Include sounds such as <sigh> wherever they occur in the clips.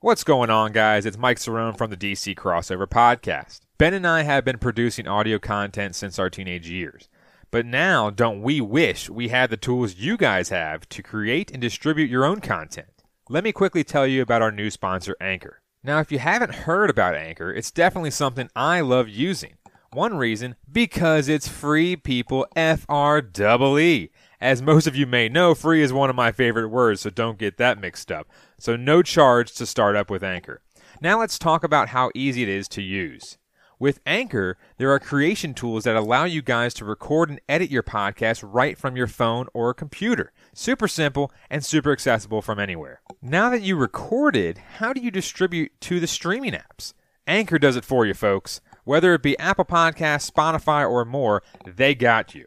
What's going on, guys? It's Mike Cerrone from the DC Crossover Podcast. Ben and I have been producing audio content since our teenage years. But now, don't we wish we had the tools you guys have to create and distribute your own content? Let me quickly tell you about our new sponsor, Anchor. Now, if you haven't heard about Anchor, it's definitely something I love using. One reason, because it's free, people. F R E E. As most of you may know, free is one of my favorite words, so don't get that mixed up. So, no charge to start up with Anchor. Now, let's talk about how easy it is to use. With Anchor, there are creation tools that allow you guys to record and edit your podcast right from your phone or computer. Super simple and super accessible from anywhere. Now that you recorded, how do you distribute to the streaming apps? Anchor does it for you, folks. Whether it be Apple Podcasts, Spotify, or more, they got you.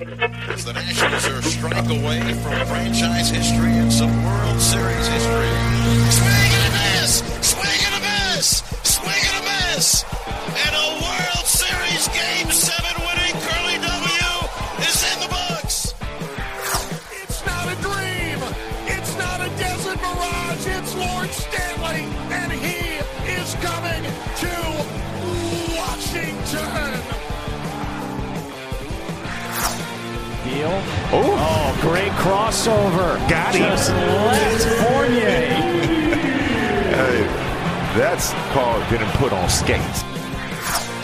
As the Nationals are a strike away from franchise history and some World Series history. Swing and a miss! Deal. Oh, great crossover. Got him. Just left Fournier. <laughs> Hey, that's called getting put on skates.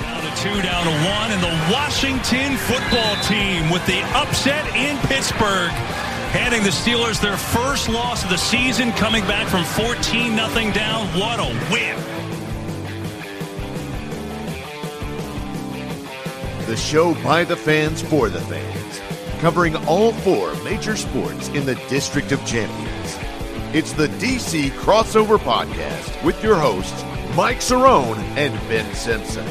Down to two, down to one, and the Washington football team with the upset in Pittsburgh. Handing the Steelers their first loss of the season, coming back from 14 0 down. What a win! The show by the fans for the fans, covering all four major sports in the District of Champions. It's the DC Crossover Podcast with your hosts, Mike Cerrone and Ben Simpson.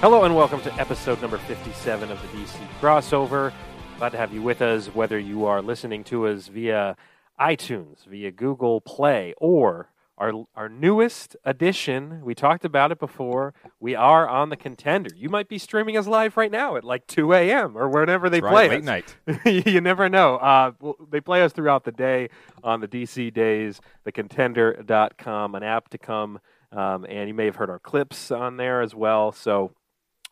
Hello and welcome to episode number 57 of the DC Crossover. Glad to have you with us, whether you are listening to us via iTunes, via Google Play, or our, our newest edition. We talked about it before. We are on the contender. You might be streaming us live right now at like 2 a.m. or whenever they Right, play late us. night. <laughs> you never know. Uh, well, they play us throughout the day on the DC days, thecontender.com, an app to come. Um, and you may have heard our clips on there as well. So,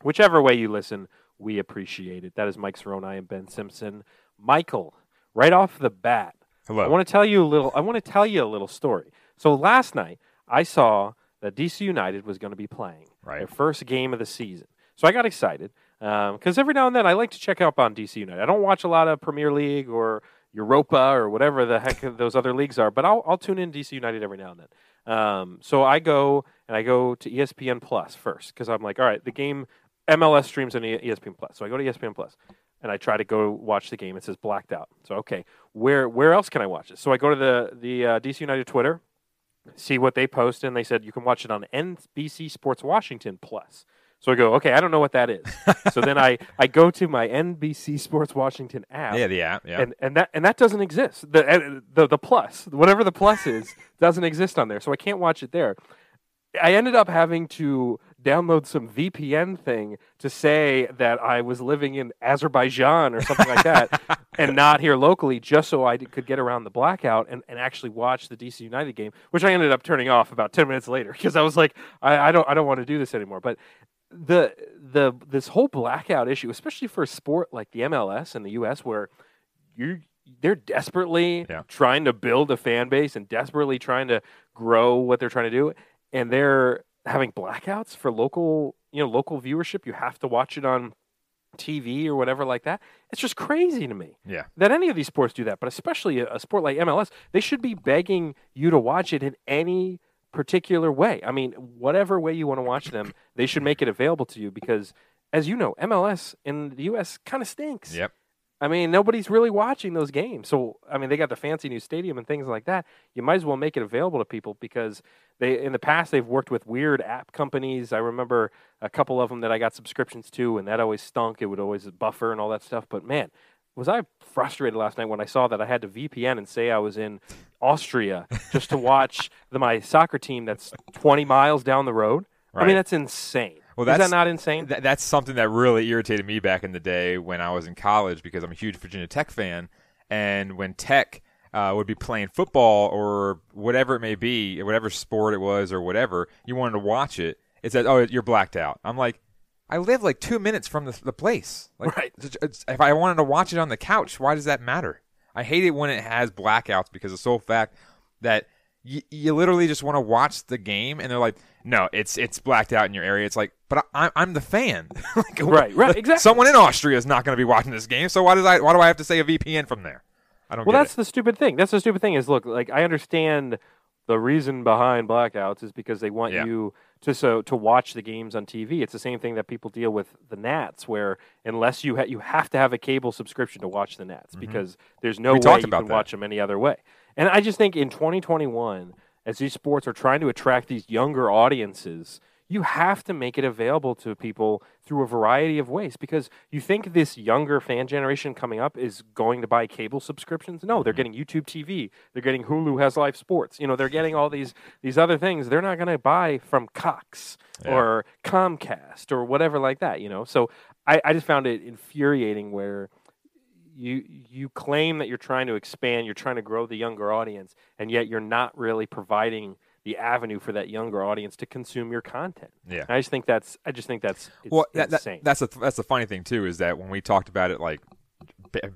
whichever way you listen, we appreciate it. That is Mike Cerrone. I am Ben Simpson. Michael, right off the bat, Hello. I want to tell you a little. I want to tell you a little story. So last night, I saw that DC United was going to be playing Right. their first game of the season. So I got excited because every now and then I like to check up on DC United. I don't watch a lot of Premier League or Europa or whatever the heck <laughs> those other leagues are, but I'll, I'll tune in DC United every now and then. Um, so I go and I go to ESPN Plus first because I'm like, all right, the game MLS streams on ESPN Plus. So I go to ESPN Plus and I try to go watch the game. It says blacked out. So okay, where where else can I watch it? So I go to the the uh, DC United Twitter, see what they post, and they said you can watch it on NBC Sports Washington Plus. So I go, okay, I don't know what that is. <laughs> so then I, I go to my NBC Sports Washington app, Yeah, the app. Yeah. and and that and that doesn't exist. The uh, the the plus, whatever the plus is, <laughs> doesn't exist on there. So I can't watch it there. I ended up having to download some VPN thing to say that I was living in Azerbaijan or something like that, <laughs> and not here locally, just so I could get around the blackout and, and actually watch the DC United game, which I ended up turning off about ten minutes later <laughs> because I was like, I, I don't I don't want to do this anymore. But the the this whole blackout issue, especially for a sport like the MLS in the U.S., where you they're desperately Yeah. trying to build a fan base and desperately trying to grow what they're trying to do, and they're having blackouts for local you know local viewership. You have to watch it on TV or whatever like that. It's just crazy to me yeah. that any of these sports do that, but especially a, a sport like MLS, they should be begging you to watch it in any particular way. I mean, whatever way you want to watch them, they should make it available to you because, as you know, MLS in the U.S. kind of stinks. Yep. I mean, nobody's really watching those games. So, I mean, they got the fancy new stadium and things like that. You might as well make it available to people because they, in the past, they've worked with weird app companies. I remember a couple of them that I got subscriptions to, and that always stunk. It would always buffer and all that stuff. But man, was I frustrated last night when I saw that I had to VPN and say I was in Austria just to watch the, <laughs> my soccer team that's 20 miles down the road? I mean, that's insane. Well, Is that's that not insane? Th- that's something that really irritated me back in the day when I was in college because I'm a huge Virginia Tech fan, and when Tech uh, would be playing football or whatever it may be, whatever sport it was or whatever, you wanted to watch it. It said, "Oh, you're blacked out." I'm like, I live like two minutes from the, the place. Like, Right. if I wanted to watch it on the couch, why does that matter? I hate it when it has blackouts because the sole fact that you, you literally just want to watch the game and they're like, no, it's it's blacked out in your area. It's like, but I, I'm the fan. <laughs> Like, Right, right, <laughs> exactly. Someone in Austria is not going to be watching this game, so why does I why do I have to say a VPN from there? I don't. Well, that's it. the stupid thing. That's the stupid thing is look, like I understand the reason behind blackouts is because they want Yeah. you to so to watch the games on TV. It's the same thing that people deal with the Nats, where unless you ha- you have to have a cable subscription to watch the Nats because there's no Mm-hmm. We way you can that. watch them any other way. And I just think in 2021, as these sports are trying to attract these younger audiences. You have to make it available to people through a variety of ways because you think this younger fan generation coming up is going to buy cable subscriptions. No, Mm-hmm. they're getting YouTube TV. They're getting Hulu has live sports. You know, they're getting all these these other things. They're not going to buy from Cox Yeah. or Comcast or whatever like that. You know, so I, I just found it infuriating where you you claim that you're trying to expand, you're trying to grow the younger audience, and yet you're not really providing the avenue for that younger audience to consume your content. Yeah. I just think that's I just think that's well, that, that- insane. that's the that's the funny thing too is that when we talked about it, like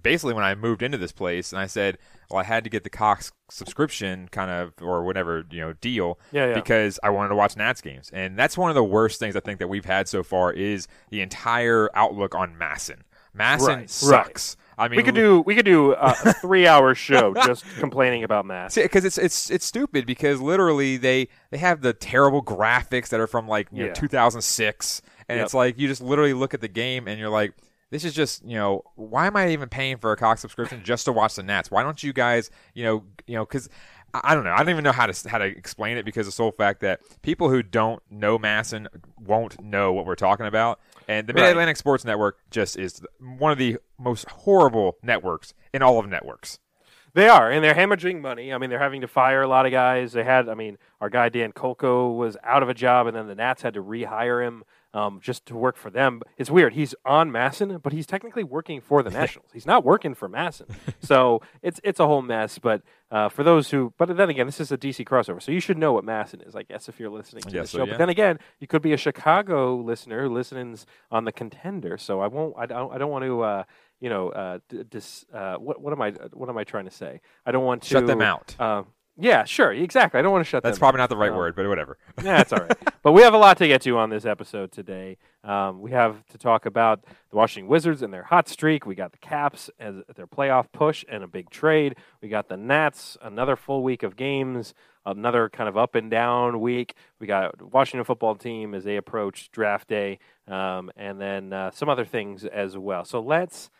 basically when I moved into this place, and I said, well, I had to get the Cox subscription, kind of or whatever you know deal, Yeah, yeah. because I wanted to watch Nats games, and that's one of the worst things I think that we've had so far is the entire outlook on MASN. MASN right. sucks. I mean, we could do we could do a a <laughs> three hour show just complaining about mass. because it's it's it's stupid because literally they they have the terrible graphics that are from like you know Yeah. 2006 and Yep. it's like you just literally look at the game and you're like this is just you know why am I even paying for a Cox subscription just to watch the Nats why don't you guys you know you know because I don't know. I don't even know how to how to explain it because the sole fact that people who don't know MASN won't know what we're talking about. And the Mid Right. Atlantic Sports Network just is one of the most horrible networks in all of networks. They are, and they're hemorrhaging money. I mean, they're having to fire a lot of guys. They had, I mean, our guy Dan Kolko was out of a job, and then the Nats had to rehire him um, just to work for them. It's weird. He's on MASN, but he's technically working for the <laughs> Nationals. he's not working for MASN, so it's it's a whole mess. But uh, for those who, but then again, this is a DC crossover, so you should know what MASN is. I guess if you're listening to guess the so, show. yeah. But then again, you could be a Chicago listener who listens on the Contender. So I won't. I don't. I don't want to. Uh, you know, uh, dis, uh, what what am I what am I trying to say? I don't want to Shut them out. Uh, yeah, sure, exactly. I don't want to shut that. That's probably out. not the right Um, word, but whatever. <laughs> yeah, that's all right. <laughs> but we have a lot to get to on this episode today. Um, we have to talk about the Washington Wizards and their hot streak. We got the Caps as their playoff push and a big trade. We got the Nats, another full week of games, another kind of up and down week. We got Washington football team as they approach draft day, um, and then uh, some other things as well. So let's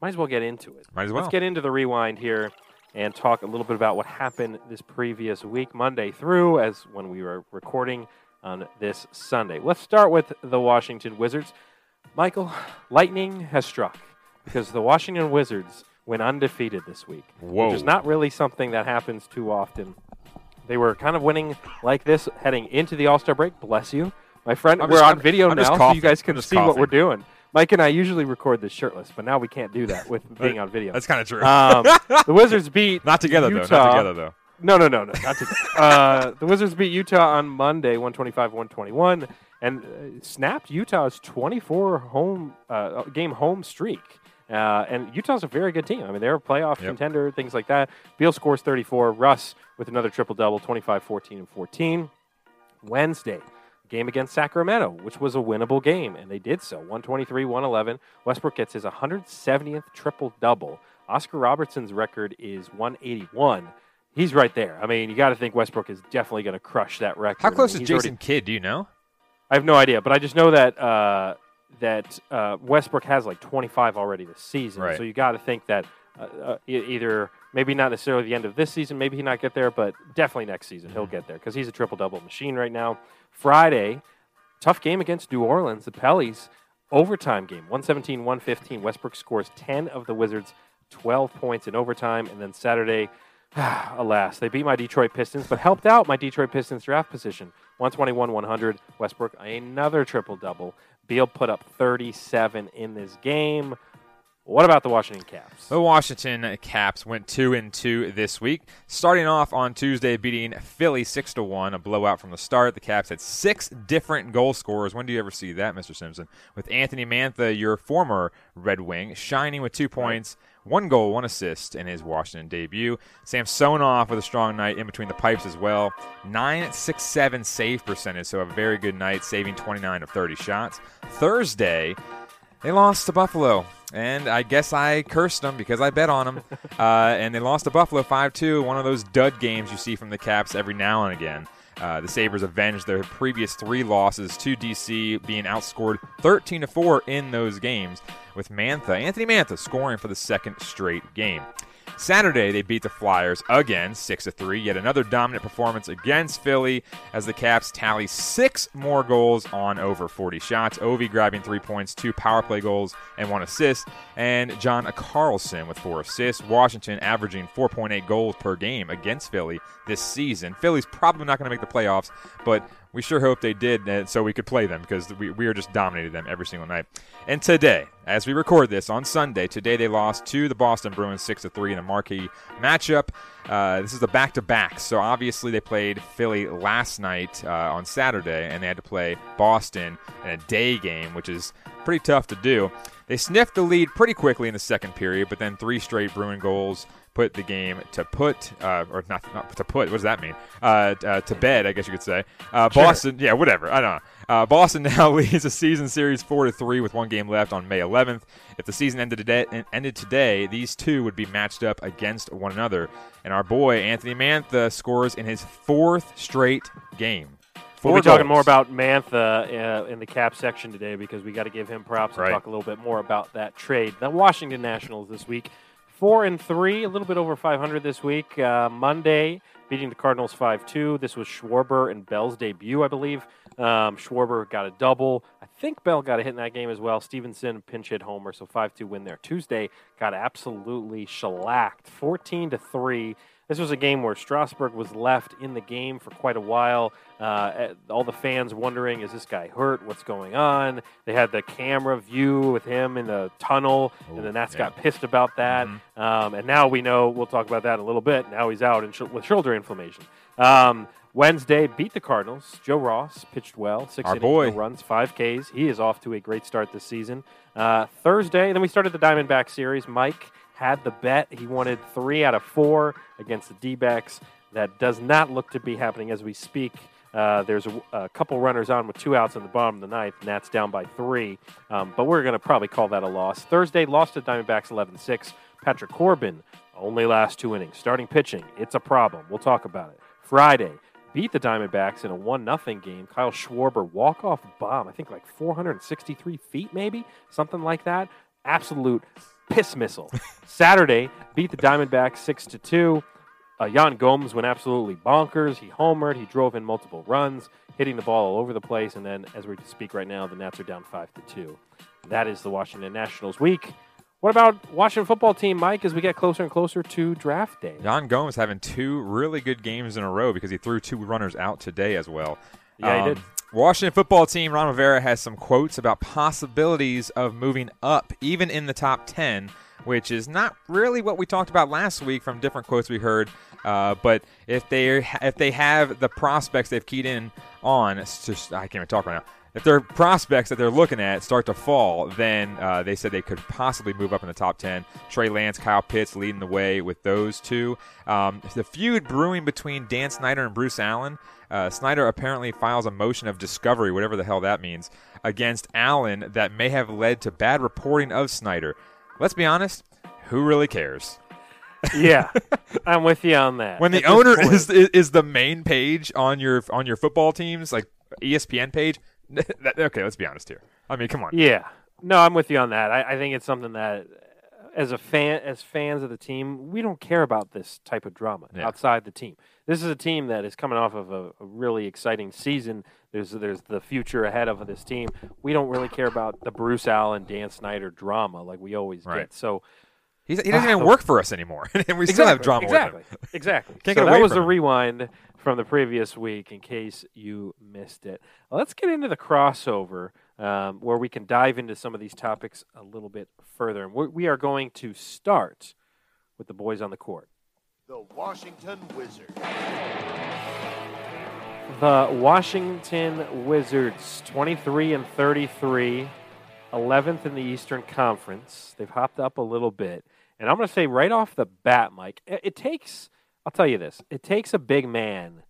might as well get into it. Might as well. Let's get into the rewind here and talk a little bit about what happened this previous week, Monday through, as when we were recording on this Sunday. Let's start with the Washington Wizards. Michael, lightning has struck because the Washington Wizards went undefeated this week, Whoa. which is not really something that happens too often. They were kind of winning like this heading into the All Star break. Bless you, my friend. I'm we're just- on I'm- video I'm now, so you guys can see what we're doing. Mike and I usually record this shirtless, but now we can't do that with <laughs> being on video. That's kind of true. Um, <laughs> the Wizards beat not together Utah. though. Not together though. No, no, no, no, not together. <laughs> uh, the Wizards beat Utah on Monday, 125-121, and uh, snapped Utah's 24 home uh, game home streak. Uh, and Utah's a very good team. I mean, they're a playoff Yep. contender, things like that. Beal scores 34. Russ with another triple double, 25, 14, and 14. Wednesday, game against Sacramento, which was a winnable game, and they did so 123 111. Westbrook gets his 170th triple double. Oscar Robertson's record is 181. he's right there. I mean, you got to think Westbrook is definitely going to crush that record. How I close mean, is Jason already- Kidd? Do you know? I have no idea, but I just know that uh, that uh, Westbrook has like 25 already this season. Right. So you got to think that uh, uh, either maybe not necessarily the end of this season, maybe he not get there, but definitely next season he'll get there because he's a triple double machine right now. Friday, tough game against New Orleans, the Pellies. Overtime game, 117 115. Westbrook scores 10 of the Wizards' 12 points in overtime. And then Saturday, <sighs> alas, they beat my Detroit Pistons, but helped out my Detroit Pistons draft position. 121 100. Westbrook, another triple double. Beal put up 37 in this game. What about the Washington Caps? The Washington Caps went two and two this week, starting off on Tuesday beating Philly six to one, a blowout from the start. The Caps had six different goal scorers. When do you ever see that, Mr. Simpson? With Anthony Mantha, your former Red Wing, shining with two points, one goal, one assist in his Washington debut. Sam Samsonov with a strong night in between the pipes as well. Nine six seven save percentage, so a very good night, saving 29 of 30 shots. Thursday. They lost to Buffalo, and I guess I cursed them because I bet on them. <laughs> uh, and they lost to Buffalo 5 2, one of those dud games you see from the Caps every now and again. Uh, the Sabres avenged their previous three losses to DC, being outscored 13 to 4 in those games, with Mantha, Anthony Mantha, scoring for the second straight game. Saturday, they beat the Flyers again, 6 3. Yet another dominant performance against Philly as the Caps tally six more goals on over 40 shots. Ovi grabbing three points, two power play goals, and one assist. And John Carlson with four assists. Washington averaging 4.8 goals per game against Philly this season. Philly's probably not going to make the playoffs, but we sure hope they did uh, so we could play them because we, we are just dominated them every single night. And today, as we record this on Sunday, today they lost to the Boston Bruins 6 3 in a marquee matchup. Uh, this is the back to back, so obviously they played Philly last night uh, on Saturday, and they had to play Boston in a day game, which is pretty tough to do. They sniffed the lead pretty quickly in the second period, but then three straight Bruin goals put the game to put, uh, or not, not to put. What does that mean? Uh, uh, to bed, I guess you could say. Uh, Boston, yeah, whatever. I don't know. Uh, Boston <laughs> now leads the season series four to three with one game left on May 11th. If the season ended today, ended today, these two would be matched up against one another. And our boy Anthony Mantha scores in his fourth straight game. We'll be talking more about Mantha uh, in the cap section today because we got to give him props and talk a little bit more about that trade. The Washington Nationals this week, four and three, a little bit over 500 this week. Uh, Monday, beating the Cardinals 5-2. This was Schwarber and Bell's debut, I believe. Um, Schwarber got a double. I think Bell got a hit in that game as well. Stevenson pinch hit homer, so 5-2 win there. Tuesday got absolutely shellacked, 14 to three. This was a game where Strasburg was left in the game for quite a while. Uh, all the fans wondering, is this guy hurt? What's going on? They had the camera view with him in the tunnel, and the Nats yeah. got pissed about that. Um, and now we know, we'll talk about that in a little bit. Now he's out in sh- with shoulder inflammation. Um, Wednesday, beat the Cardinals. Joe Ross pitched well, six Our innings, runs, five Ks. He is off to a great start this season. Uh, Thursday, then we started the Diamondback series. Mike had the bet. He wanted three out of four against the D backs. That does not look to be happening as we speak. Uh, there's a, a couple runners on with two outs in the bottom of the ninth. and that's down by three. Um, but we're going to probably call that a loss. Thursday, lost to Diamondbacks 11 6. Patrick Corbin, only last two innings. Starting pitching, it's a problem. We'll talk about it. Friday, beat the Diamondbacks in a 1 0 game. Kyle Schwarber, walk off bomb, I think like 463 feet, maybe? Something like that. Absolute piss missile. <laughs> Saturday, beat the Diamondbacks 6 to 2. Uh, Yan Gomes went absolutely bonkers. He homered. He drove in multiple runs, hitting the ball all over the place. And then, as we speak right now, the Nats are down five to two. That is the Washington Nationals week. What about Washington football team, Mike? As we get closer and closer to draft day, Yan Gomes having two really good games in a row because he threw two runners out today as well. Yeah, he did. Washington football team, Ron Rivera has some quotes about possibilities of moving up, even in the top 10, which is not really what we talked about last week from different quotes we heard. Uh, but if they if they have the prospects they've keyed in on, just I can't even talk right now. If their prospects that they're looking at start to fall, then uh, they said they could possibly move up in the top 10. Trey Lance, Kyle Pitts leading the way with those two. Um, the feud brewing between Dan Snyder and Bruce Allen. Uh, Snyder apparently files a motion of discovery, whatever the hell that means, against Allen that may have led to bad reporting of Snyder. Let's be honest, who really cares? <laughs> yeah, I'm with you on that. when the owner point- is, is the main page on your on your football teams, like ESPN page. <laughs> that, okay, let's be honest here. I mean, come on. Yeah. No, I'm with you on that. I, I think it's something that, as a fan, as fans of the team, we don't care about this type of drama Yeah. outside the team. This is a team that is coming off of a, a really exciting season. There's there's the future ahead of this team. We don't really care about the Bruce Allen, Dan Snyder drama like we always Right. get. So He's, he doesn't <sighs> even work for us anymore, <laughs> and we still have drama Exactly. Exactly. So that was a rewind from the previous week, in case you missed it. Let's get into the crossover, um, where we can dive into some of these topics a little bit further. And we we are going to start with the boys on the court. The Washington Wizards. The Washington Wizards, 23 and 33, 11th in the Eastern Conference. They've hopped up a little bit. And I'm going to say right off the bat, Mike, it, it takes, I'll tell you this, it takes a big man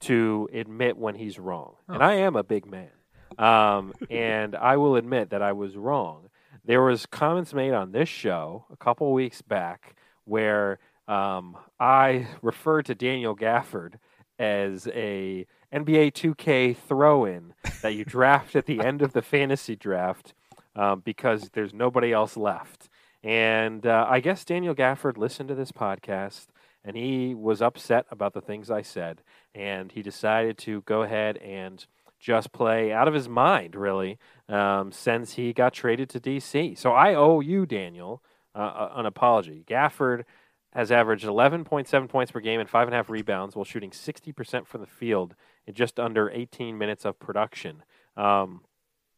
to admit when he's wrong. And I am a big man. Um, and I will admit that I was wrong. There was comments made on this show a couple weeks back where um, I referred to Daniel Gafford as a NBA 2K throw-in that you draft at the <laughs> end of the fantasy draft um, because there's nobody else left. And uh, I guess Daniel Gafford listened to this podcast and he was upset about the things I said, and he decided to go ahead and just play out of his mind, really, um, since he got traded to DC. So I owe you, Daniel, uh, an apology. Gafford has averaged 11.7 points per game and five and a half rebounds while shooting 60% from the field in just under 18 minutes of production. Um,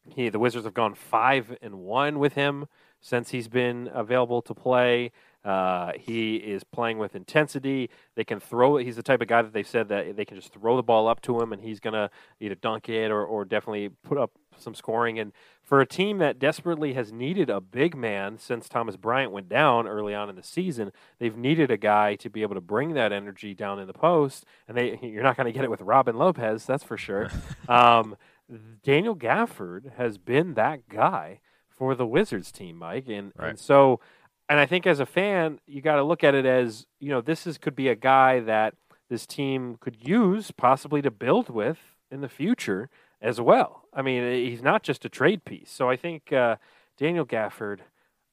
he, the Wizards have gone five and one with him since he's been available to play. Uh, he is playing with intensity. They can throw it. He's the type of guy that they said that they can just throw the ball up to him and he's going to either dunk it or, or definitely put up some scoring. And for a team that desperately has needed a big man since Thomas Bryant went down early on in the season, they've needed a guy to be able to bring that energy down in the post. And they, <laughs> you're not going to get it with Robin Lopez, that's for sure. <laughs> um, Daniel Gafford has been that guy for the Wizards team, Mike. And, Right. and so, and I think as a fan, you got to look at it as, you know, this is could be a guy that this team could use possibly to build with in the future as well. I mean, he's not just a trade piece. So I think uh, Daniel Gafford,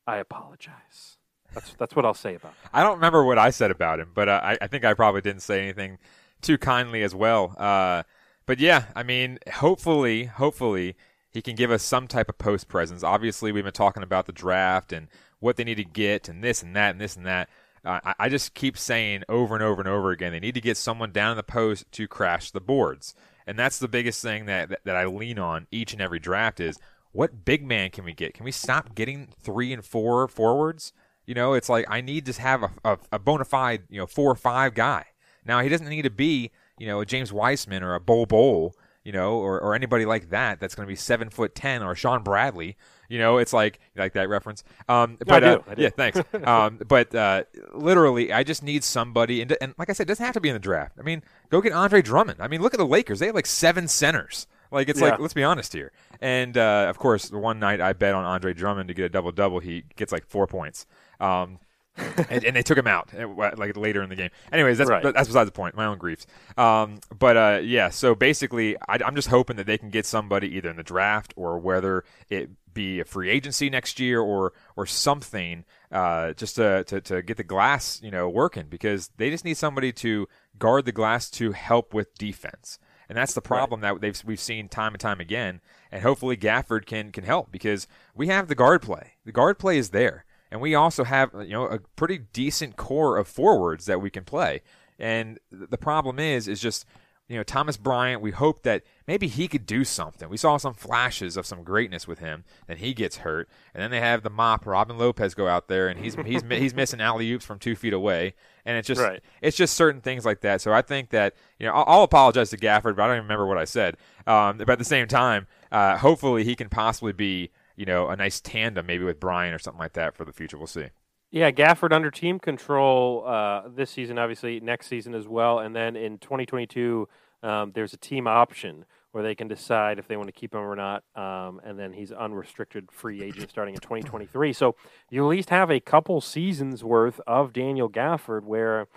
I apologize. That's that's what I'll say about it. I don't remember what I said about him, but uh, I, I think I probably didn't say anything too kindly as well. Uh, but yeah, I mean, hopefully, hopefully he can give us some type of post presence. Obviously, we've been talking about the draft and what they need to get and this and that and this and that. Uh, I, I just keep saying over and over and over again, they need to get someone down in the post to crash the boards. And that's the biggest thing that, that, that I lean on each and every draft is what big man can we get? Can we stop getting three and four forwards? You know, it's like I need to have a, a, a bona fide, you know, four or five guy. Now he doesn't need to be, you know, a James Wiseman or a Bol Bol, you know, or, or anybody like that that's going to be seven foot ten or Shawn Bradley. You know, it's like like that reference. Um, but I uh, do, I do. yeah, thanks. <laughs> um, but uh, literally, I just need somebody, and, and like I said, it doesn't have to be in the draft. I mean, go get Andre Drummond. I mean, look at the Lakers; they have like seven centers. Like it's like let's be honest here. And uh, of course, the one night I bet on Andre Drummond to get a double double, he gets like four points. Um, <laughs> and, and they took him out uh, like later in the game. Anyways, that's Right. that's besides the point. My own griefs. Um, but uh, yeah, so basically, I, I'm just hoping that they can get somebody either in the draft or whether it be a free agency next year or or something, uh, just to, to to get the glass you know working because they just need somebody to guard the glass to help with defense. And that's the problem that they've we've seen time and time again. And hopefully Gafford can can help because we have the guard play. The guard play is there, and we also have you know a pretty decent core of forwards that we can play. And the problem is is just you know Thomas Bryant. We hope that maybe he could do something. We saw some flashes of some greatness with him. Then he gets hurt, and then they have the mop Robin Lopez go out there, and he's he's <laughs> he's missing alley oops from two feet away, and it's just Right. it's just certain things like that. So I think that you know I'll, I'll apologize to Gafford, but I don't even remember what I said. Um, but at the same time, uh, hopefully he can possibly be you know a nice tandem maybe with Bryant or something like that for the future. We'll see. Yeah, Gafford under team control uh, this season, obviously next season as well, and then in 2022 um, there's a team option where they can decide if they want to keep him or not. Um, and then he's unrestricted free agent starting in 2023. So you at least have a couple seasons worth of Daniel Gafford where.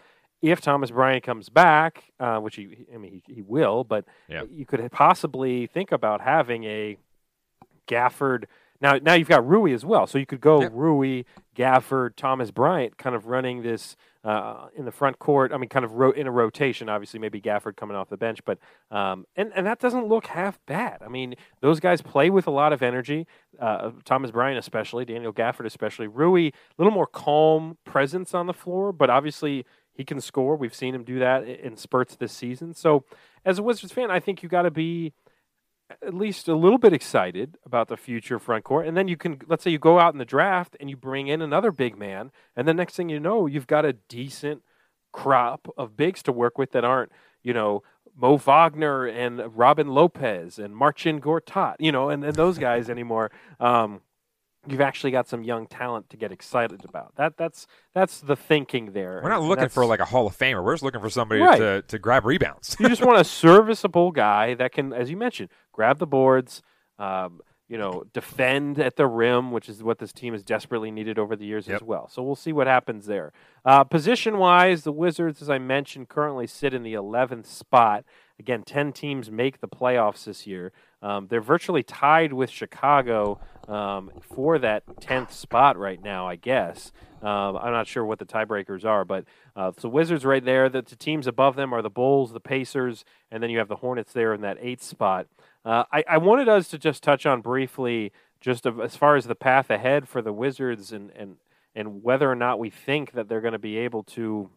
If Thomas Bryant comes back, uh, which he, I mean, he, he will, but Yeah. you could possibly think about having a Gafford. Now, now you've got Rui as well, so you could go Yep. Rui, Gafford, Thomas Bryant, kind of running this uh, in the front court. I mean, kind of ro- in a rotation. Obviously, maybe Gafford coming off the bench, but um, and and that doesn't look half bad. I mean, those guys play with a lot of energy. Uh, Thomas Bryant, especially Daniel Gafford, especially Rui, a little more calm presence on the floor, but obviously he can score. We've seen him do that in spurts this season. So, as a Wizards fan, I think you got to be at least a little bit excited about the future front court. And then you can, let's say you go out in the draft and you bring in another big man. And the next thing you know, you've got a decent crop of bigs to work with that aren't, you know, Mo Wagner and Robin Lopez and Marcin Gortat, you know, and, and those guys anymore. Um, you've actually got some young talent to get excited about. That that's that's the thinking there. We're not looking for like a Hall of Famer. We're just looking for somebody Right. to, to grab rebounds. you just want a <laughs> serviceable guy that can, as you mentioned, grab the boards, um, you know, defend at the rim, which is what this team has desperately needed over the years Yep. as well. So we'll see what happens there. Uh, position wise, the Wizards, as I mentioned, currently sit in the 11th spot. Again, 10 teams make the playoffs this year. Um, they're virtually tied with Chicago um, for that 10th spot right now, I guess. Um, I'm not sure what the tiebreakers are, but uh, so Wizards right there. The, the teams above them are the Bulls, the Pacers, and then you have the Hornets there in that eighth spot. Uh, I, I wanted us to just touch on briefly, just as far as the path ahead for the Wizards and and and whether or not we think that they're going to be able to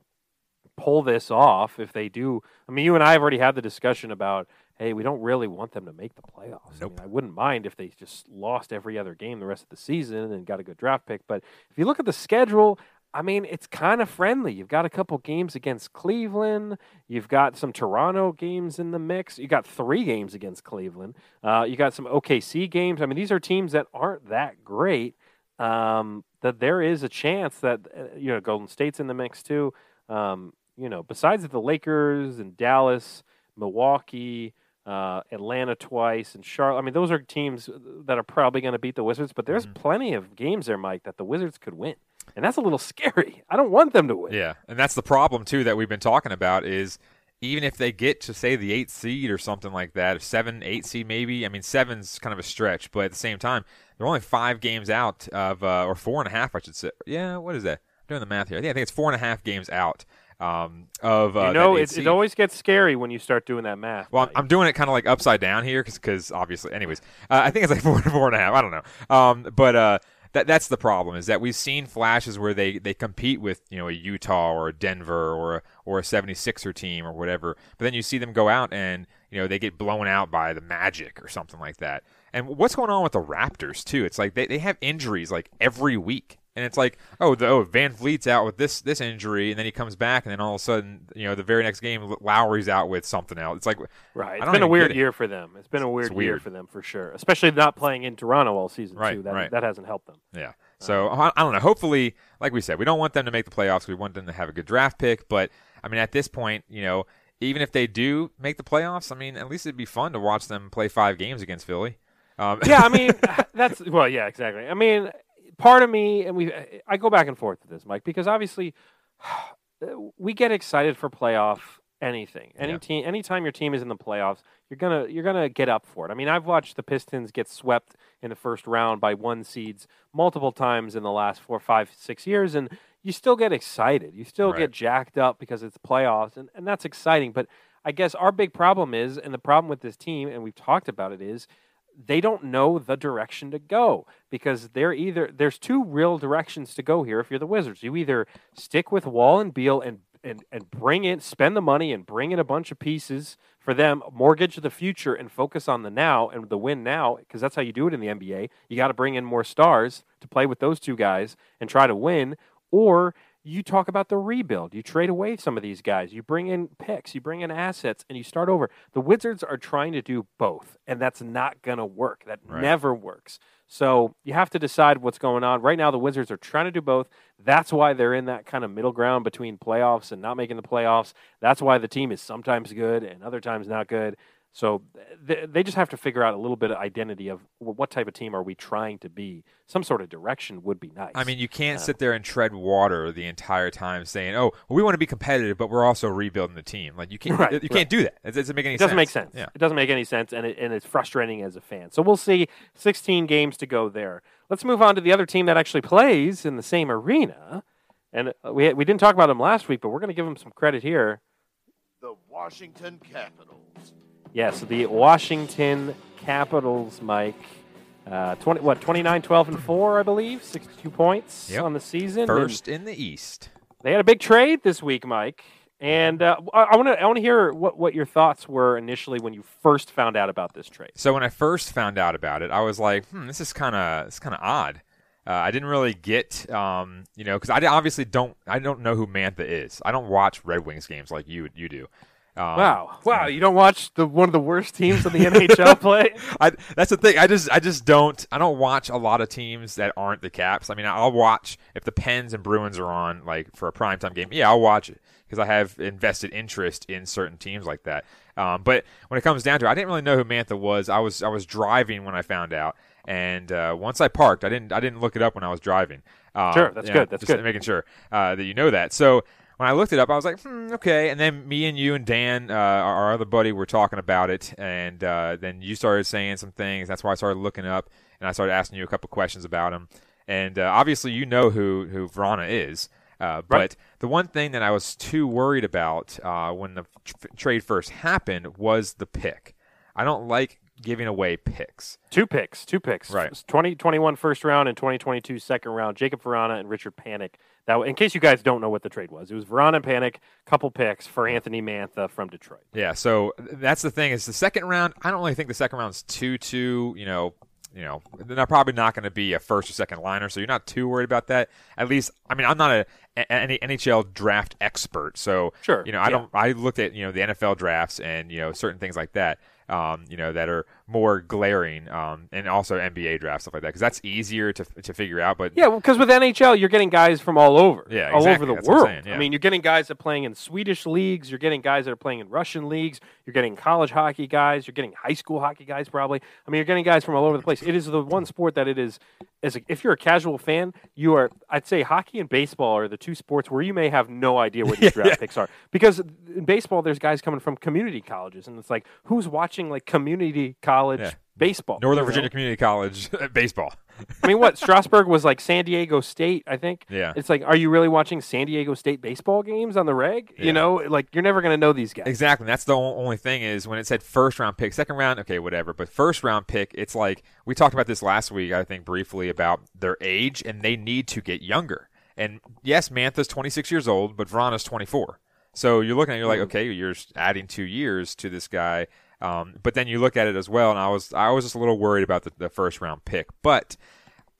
pull this off if they do. I mean, you and I have already had the discussion about, hey, we don't really want them to make the playoffs. I, mean, I wouldn't mind if they just lost every other game the rest of the season and got a good draft pick. But if you look at the schedule, I mean, it's kind of friendly. You've got a couple games against Cleveland. You've got some Toronto games in the mix. You got three games against Cleveland. Uh, you got some OKC games. I mean, these are teams that aren't that great. Um, that there is a chance that uh, you know Golden State's in the mix too. Um, you know, besides the Lakers and Dallas, Milwaukee, uh, Atlanta twice, and Charlotte. I mean, those are teams that are probably going to beat the Wizards. But there's plenty of games there, Mike, that the Wizards could win, and that's a little <laughs> scary. I don't want them to win. Yeah, and that's the problem too that we've been talking about is even if they get to say the eighth seed or something like that, seven, eight seed maybe. I mean, seven's kind of a stretch, but at the same time, they're only five games out of, uh, or four and a half, I should say. Yeah, what is that? I'm doing the math here. I think, I think it's four and a half games out um, of. Uh, you know, it, it always gets scary when you start doing that math. Well, I'm, I'm doing it kind of like upside down here because obviously, anyways, uh, I think it's like <laughs> four four and a half. I don't know, um, but uh, that that's the problem is that we've seen flashes where they, they compete with you know a Utah or a Denver or a, or a 76er team or whatever, but then you see them go out and you know they get blown out by the Magic or something like that. And what's going on with the Raptors too? It's like they, they have injuries like every week. And it's like, oh, the, oh, VanVleet's out with this this injury, and then he comes back, and then all of a sudden, you know, the very next game, Lowry's out with something else. It's like, Right. It's been a weird it. year for them. It's been a weird, year for them for sure. Especially not playing in Toronto all season Right, too. That right. that hasn't helped them. Yeah. So I, I don't know. Hopefully, like we said, we don't want them to make the playoffs. We want them to have a good draft pick. But I mean, at this point, you know, even if they do make the playoffs, I mean, at least it'd be fun to watch them play five games against Philly. Um, yeah, I mean <laughs> that's well, yeah, exactly. I mean, part of me, and we, I go back and forth with this, Mike, because obviously <sighs> we get excited for playoff anything. Any Yeah. team, anytime your team is in the playoffs, you're gonna you're gonna get up for it. I mean, I've watched the Pistons get swept in the first round by one seeds multiple times in the last four, five, six years, and you still get excited. You still Right. get jacked up because it's playoffs, and, and that's exciting. But I guess our big problem is, and the problem with this team, and we've talked about it, is they don't know the direction to go because they're either there's two real directions to go here if you're the Wizards. You either stick with Wall and Beal and and, and bring in spend the money and bring in a bunch of pieces for them, mortgage the future and focus on the now and the win now because that's how you do it in the NBA. You got to bring in more stars to play with those two guys and try to win or you talk about the rebuild. You trade away some of these guys. You bring in picks, you bring in assets, and you start over. The Wizards are trying to do both, and that's not going to work. That Right. never works. So you have to decide what's going on. Right now, the Wizards are trying to do both. That's why they're in that kind of middle ground between playoffs and not making the playoffs. That's why the team is sometimes good and other times not good. So th- they just have to figure out a little bit of identity of well, what type of team are we trying to be. Some sort of direction would be nice. I mean, you can't Uh, sit there and tread water the entire time saying, "Oh, well, we want to be competitive, but we're also rebuilding the team." Like you can't, <laughs> Right, you right. can't do that. It doesn't make any It doesn't sense. make sense. Yeah. It doesn't make any sense, and it, and it's frustrating as a fan. So we'll see. 16 games to go there. Let's move on to the other team that actually plays in the same arena. And uh, we we didn't talk about them last week, but we're going to give them some credit here. The Washington Capitals. Yes, the Washington Capitals, Mike. Uh, 20, what, 29, 12, and 4, I believe? 62 points Yep. on the season. and First in the East. They had a big trade this week, Mike. And uh, I want to I want to hear what, what your thoughts were initially when you first found out about this trade. So when I first found out about it, I was like, "Hmm, this is kind of it's kind of odd." Uh, I didn't really get, um, you know, because I obviously don't I don't know who Mantha is. I don't watch Red Wings games like you you do. Um, Wow, wow! You don't watch the one of the worst teams in the NHL <laughs> play? I, that's the thing. I just I just don't I don't watch a lot of teams that aren't the Caps. I mean, I'll watch if the Pens and Bruins are on like for a primetime game. Yeah, I'll watch it because I have invested interest in certain teams like that. Um, but when it comes down to it, I didn't really know who Mantha was. I was I was driving when I found out, and uh, once I parked, I didn't I didn't look it up when I was driving. Um, Sure, that's you know, good, that's just good. Making sure uh, that you know that. So when I looked it up, I was like, hmm, okay. And then me and you and Dan, uh, our other buddy, were talking about it, and uh, then you started saying some things. That's why I started looking up, and I started asking you a couple questions about him. And uh, obviously, you know who who Vrana is. Uh, but the one thing that I was too worried about uh, when the tr- trade first happened was the pick. I don't like giving away picks. Two picks, two picks. Right. 2021 first round and 2022 second round. Jacob Vrana and Richard Panik. That, in case you guys don't know what the trade was, it was Vrana and Panik, couple picks for Anthony Mantha from Detroit. Yeah, so that's the thing is the second round. I don't really think the second round's too too. You know, you know, they're probably not going to be a first or second liner, so you're not too worried about that. At least, I mean, I'm not a, a any NHL draft expert, so Sure, You know, I yeah. don't. I looked at you know the NFL drafts and you know certain things like that. Um, you know that are more glaring, um, and also NBA drafts stuff like that because that's easier to to figure out. But Yeah, because with NHL, you're getting guys from all over. Yeah, all exactly. over the That's world. saying, yeah. I mean, you're getting guys that are playing in Swedish leagues. You're getting guys that are playing in Russian leagues. You're getting college hockey guys. You're getting high school hockey guys, probably. I mean, you're getting guys from all over the place. It is the one sport that it is. As a, if you're a casual fan, you are. I'd say hockey and baseball are the two sports where you may have no idea what these <laughs> draft picks are. Because in baseball, there's guys coming from community colleges, and it's like, who's watching like community college Yeah. baseball? Northern You know? Virginia Community College <laughs> baseball. I mean, what Strasburg was like San Diego State, I think. Yeah. It's like, are you really watching San Diego State baseball games on the reg? Yeah. You know, like you're never going to know these guys. Exactly. That's the only thing is when it said first round pick, second round, okay, whatever. But first round pick, it's like we talked about this last week, I think briefly about their age, and they need to get younger. And yes, Mantha's 26 years old, but Vrana's 24. So you're looking at, you're like, mm-hmm. okay, you're adding two years to this guy. Um, but then you look at it as well, and I was I was just a little worried about the, the first round pick, but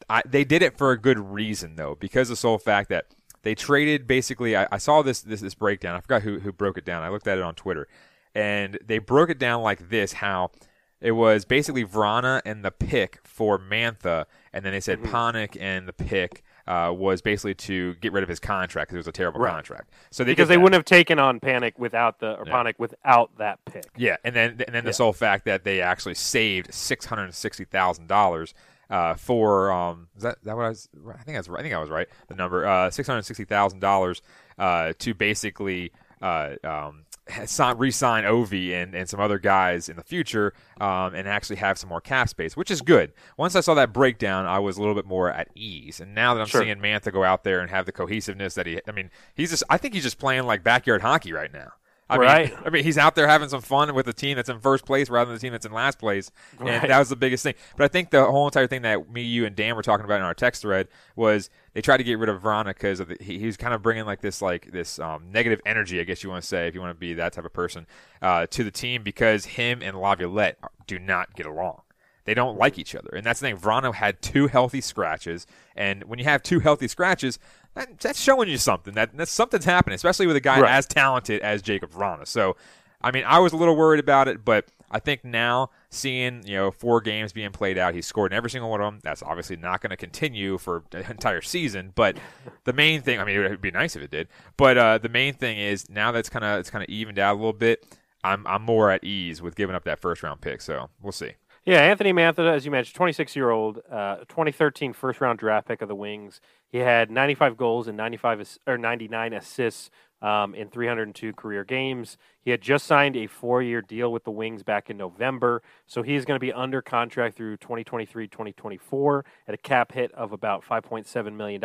I, they did it for a good reason though, because of the sole fact that they traded basically. I, I saw this, this this breakdown. I forgot who who broke it down. I looked at it on Twitter, and they broke it down like this: how it was basically Vrana and the pick for Mantha, and then they said Mm-hmm. Panik and the pick. Uh, was basically to get rid of his contract because it was a terrible Right. contract. So they because they wouldn't have taken on Panik without the or Yeah. Panik without that pick. Yeah, and then and then the Yeah. sole fact that they actually saved six hundred sixty thousand dollars uh, for um is that is that what I was I think that's right I think I was right the number uh six hundred sixty thousand dollars uh to basically uh um re-sign Ovi and, and some other guys in the future um, and actually have some more cap space, which is good. Once I saw that breakdown, I was a little bit more at ease. And now that I'm Sure. seeing Mantha go out there and have the cohesiveness that he, I mean, he's just, I think he's just playing like backyard hockey right now. I Right. mean, I mean, he's out there having some fun with the team that's in first place rather than the team that's in last place, and Right. that was the biggest thing. But I think the whole entire thing that me, you, and Dan were talking about in our text thread was they tried to get rid of Vrana because he, he was kind of bringing like this like this um, negative energy, I guess you want to say, if you want to be that type of person, uh, to the team because him and Laviolette do not get along. They don't like each other, and that's the thing. Vrana had two healthy scratches, and when you have two healthy scratches, that, that's showing you something. That that's something's happening, especially with a guy Right. as talented as Jacob Vrana. So, I mean, I was a little worried about it, but I think now seeing you know four games being played out, he's scored in every single one of them. That's obviously not going to continue for the entire season. But the main thing, I mean, it would be nice if it did. But uh, the main thing is now that's kind of it's kind of evened out a little bit. I'm I'm more at ease with giving up that first round pick. So we'll see. Yeah, Anthony Mantha, as you mentioned, 26 year old, uh, 2013 first round draft pick of the Wings. He had 95 goals and 95 ass- or 99 assists um, in 302 career games. He had just signed a four year deal with the Wings back in November, so he's going to be under contract through 2023 2024 at a cap hit of about $5.7 million.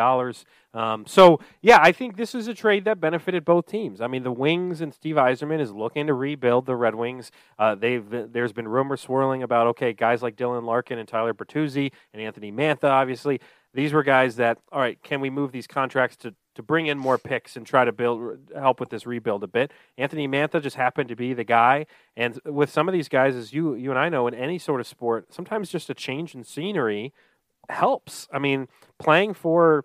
Um, so, yeah, I think this is a trade that benefited both teams. I mean, the Wings and Steve Yzerman is looking to rebuild the Red Wings. Uh, they've There's been rumors swirling about, okay, guys like Dylan Larkin and Tyler Bertuzzi and Anthony Mantha, obviously. These were guys that, all right, can we move these contracts to to bring in more picks and try to build help with this rebuild a bit. Anthony Mantha just happened to be the guy, and with some of these guys, as you you and I know, in any sort of sport, sometimes just a change in scenery helps. I mean, playing for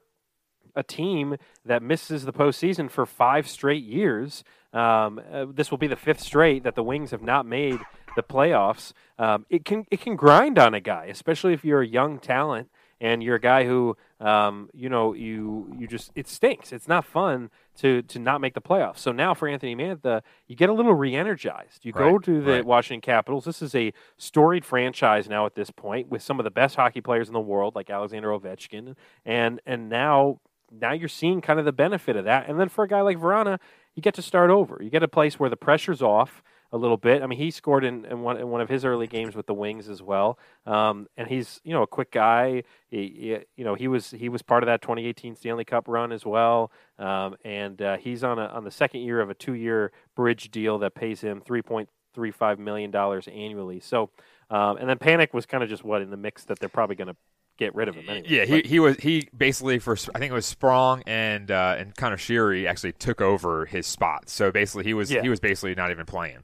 a team that misses the postseason for five straight years. Um, uh, this will be the fifth straight that the Wings have not made the playoffs. Um, it can it can grind on a guy, especially if you're a young talent and you're a guy who um, you know you you just it stinks. It's not fun to to not make the playoffs. So now for Anthony Mantha, you get a little re-energized. You go to the right. Washington Capitals. This is a storied franchise now at this point with some of the best hockey players in the world, like Alexander Ovechkin, and and now now you're seeing kind of the benefit of that. And then for a guy like Vrana, you get to start over. You get a place where the pressure's off a little bit. I mean, he scored in, in one in one of his early games with the Wings as well. Um, and he's you know a quick guy. He, he- you know he was he was part of that 2018 Stanley Cup run as well. Um, and uh, he's on a on the second year of a two year bridge deal that pays him 3.35 million dollars annually. So. Um, and then Panik was kind of just what in the mix that they're probably going to get rid of him anyway. Yeah, he, he was he basically for I think it was Sprong and uh, and Conor Sheary actually took over his spot. So basically he was Yeah. he was basically not even playing.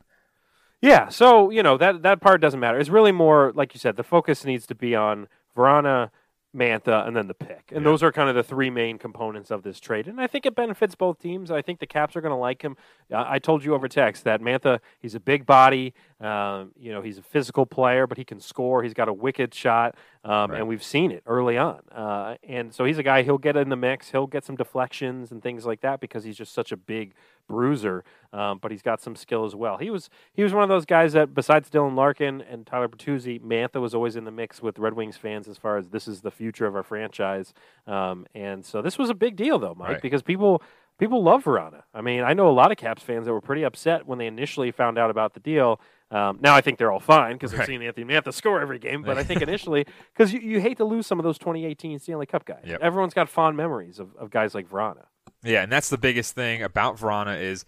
Yeah, so you know that that part doesn't matter. It's really more like you said. The focus needs to be on Vrana, Mantha, and then the pick, and those are kind of the three main components of this trade. And I think it benefits both teams. I think the Caps are going to like him. Uh, I told you over text that Mantha, he's a big body. Um, you know, he's a physical player, but he can score. He's got a wicked shot, um, and we've seen it early on. Uh, and so he's a guy. He'll get in the mix. He'll get some deflections and things like that because he's just such a big bruiser. Um, but he's got some skill as well. He was he was one of those guys that besides Dylan Larkin and Tyler Bertuzzi, Mantha was always in the mix with Red Wings fans as far as this is the future of our franchise. Um, and so this was a big deal though, Mike, Right. because people people love Vrana. I mean, I know a lot of Caps fans that were pretty upset when they initially found out about the deal. Um, now I think they're all fine because they're Right. seeing Anthony Mantha score every game. But I think <laughs> initially, because you, you hate to lose some of those 2018 Stanley Cup guys. Yep. Everyone's got fond memories of, of guys like Vrana. Yeah, and that's the biggest thing about Vrana is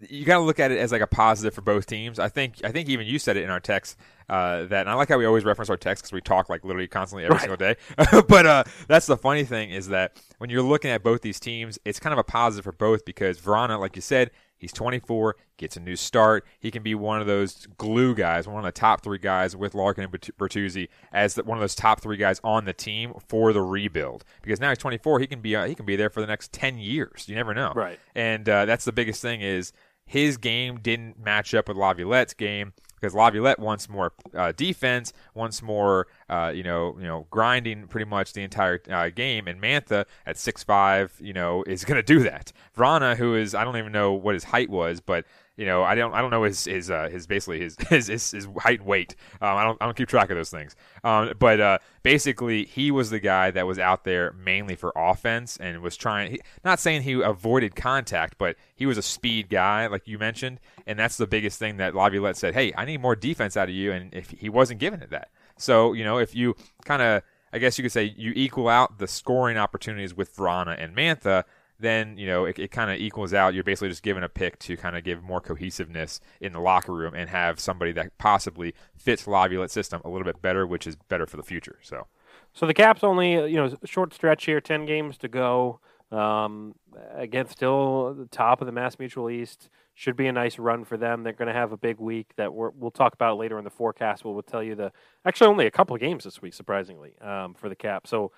you got to look at it as like a positive for both teams. I think I think even you said it in our text uh, that, and I like how we always reference our text because we talk like literally constantly every Right. single day. <laughs> but uh, that's the funny thing is that when you're looking at both these teams, it's kind of a positive for both because Vrana, like you said, he's 24, gets a new start. He can be one of those glue guys, one of the top three guys with Larkin and Bertuzzi as the, one of those top three guys on the team for the rebuild. Because now he's 24, he can be uh, he can be there for the next 10 years. You never know. Right. And uh, that's the biggest thing is his game didn't match up with Laviolette's game because Laviolette wants more uh, defense, wants more, uh, you know, you know, grinding pretty much the entire uh, game. And Mantha at six five, you know, is going to do that. Vrana, who is I don't even know what his height was, but you know, I don't I don't know his his uh, his basically his <laughs> his his, his height and weight. Um, I don't I don't keep track of those things. Um, but uh, basically, he was the guy that was out there mainly for offense and was trying. He, not saying he avoided contact, but he was a speed guy, like you mentioned, and that's the biggest thing that Laviolette said. Hey, I need more defense out of you, and if he wasn't giving it that, so you know, if you kind of I guess you could say you equal out the scoring opportunities with Vrana and Mantha, then you know it, it kind of equals out. You're basically just given a pick to kind of give more cohesiveness in the locker room and have somebody that possibly fits Laviolette's system a little bit better, which is better for the future. So So the Caps only, uh, you know, short stretch here, ten games to go. Um, again, still the top of the Mass Mutual East. Should be a nice run for them. They're going to have a big week that we're, we'll talk about later in the forecast. We'll, we'll tell you the actually only a couple of games this week, surprisingly, um, for the Caps. So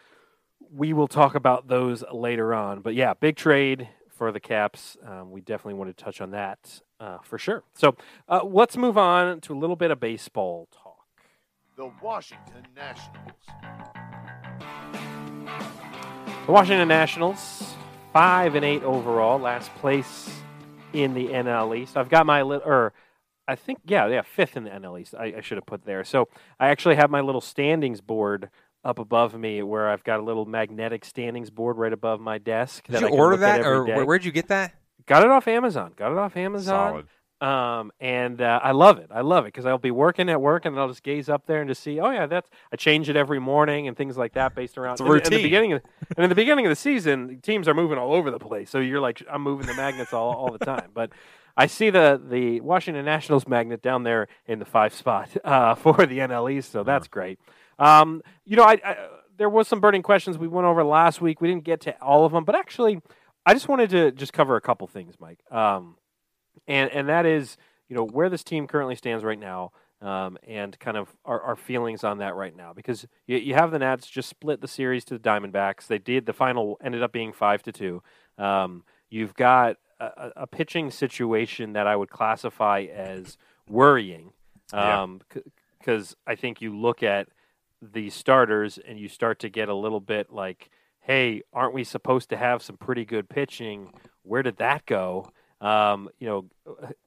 we will talk about those later on. But yeah, big trade for the Caps. Um, we definitely want to touch on that uh, for sure. So uh, let's move on to a little bit of baseball talk. The Washington Nationals. The Washington Nationals, five and eight overall, last place in the NL East. I've got my little, or I think yeah, yeah, fifth in the NL East. I, I should have put there. So I actually have my little standings board up above me, where I've got a little magnetic standings board right above my desk. Did that you I order that, or day. where, where'd you get that? Got it off Amazon. Got it off Amazon. Solid. Um, and uh, I love it. I love it because I'll be working at work and I'll just gaze up there and just see. Oh yeah, that's. I change it every morning and things like that based around. It's a and- and routine. the beginning of, and in the beginning of the season, teams are moving all over the place. So you're like, I'm moving the magnets all, all the time. But I see the the Washington Nationals magnet down there in the five spot uh, <laughs> for the NL East. So that's great. Um, you know, I, I there was some burning questions we went over last week. We didn't get to all of them, but actually, I just wanted to just cover a couple things, Mike. Um, and and that is you know where this team currently stands right now, um, and kind of our, our feelings on that right now because you, you have the Nats just split the series to the Diamondbacks. They did the final ended up being five to two. Um, you've got a, a- pitching situation that I would classify as worrying, Yeah. because I think you look at the starters and you start to get a little bit like, hey, aren't we supposed to have some pretty good pitching? Where did that go? Um, you know,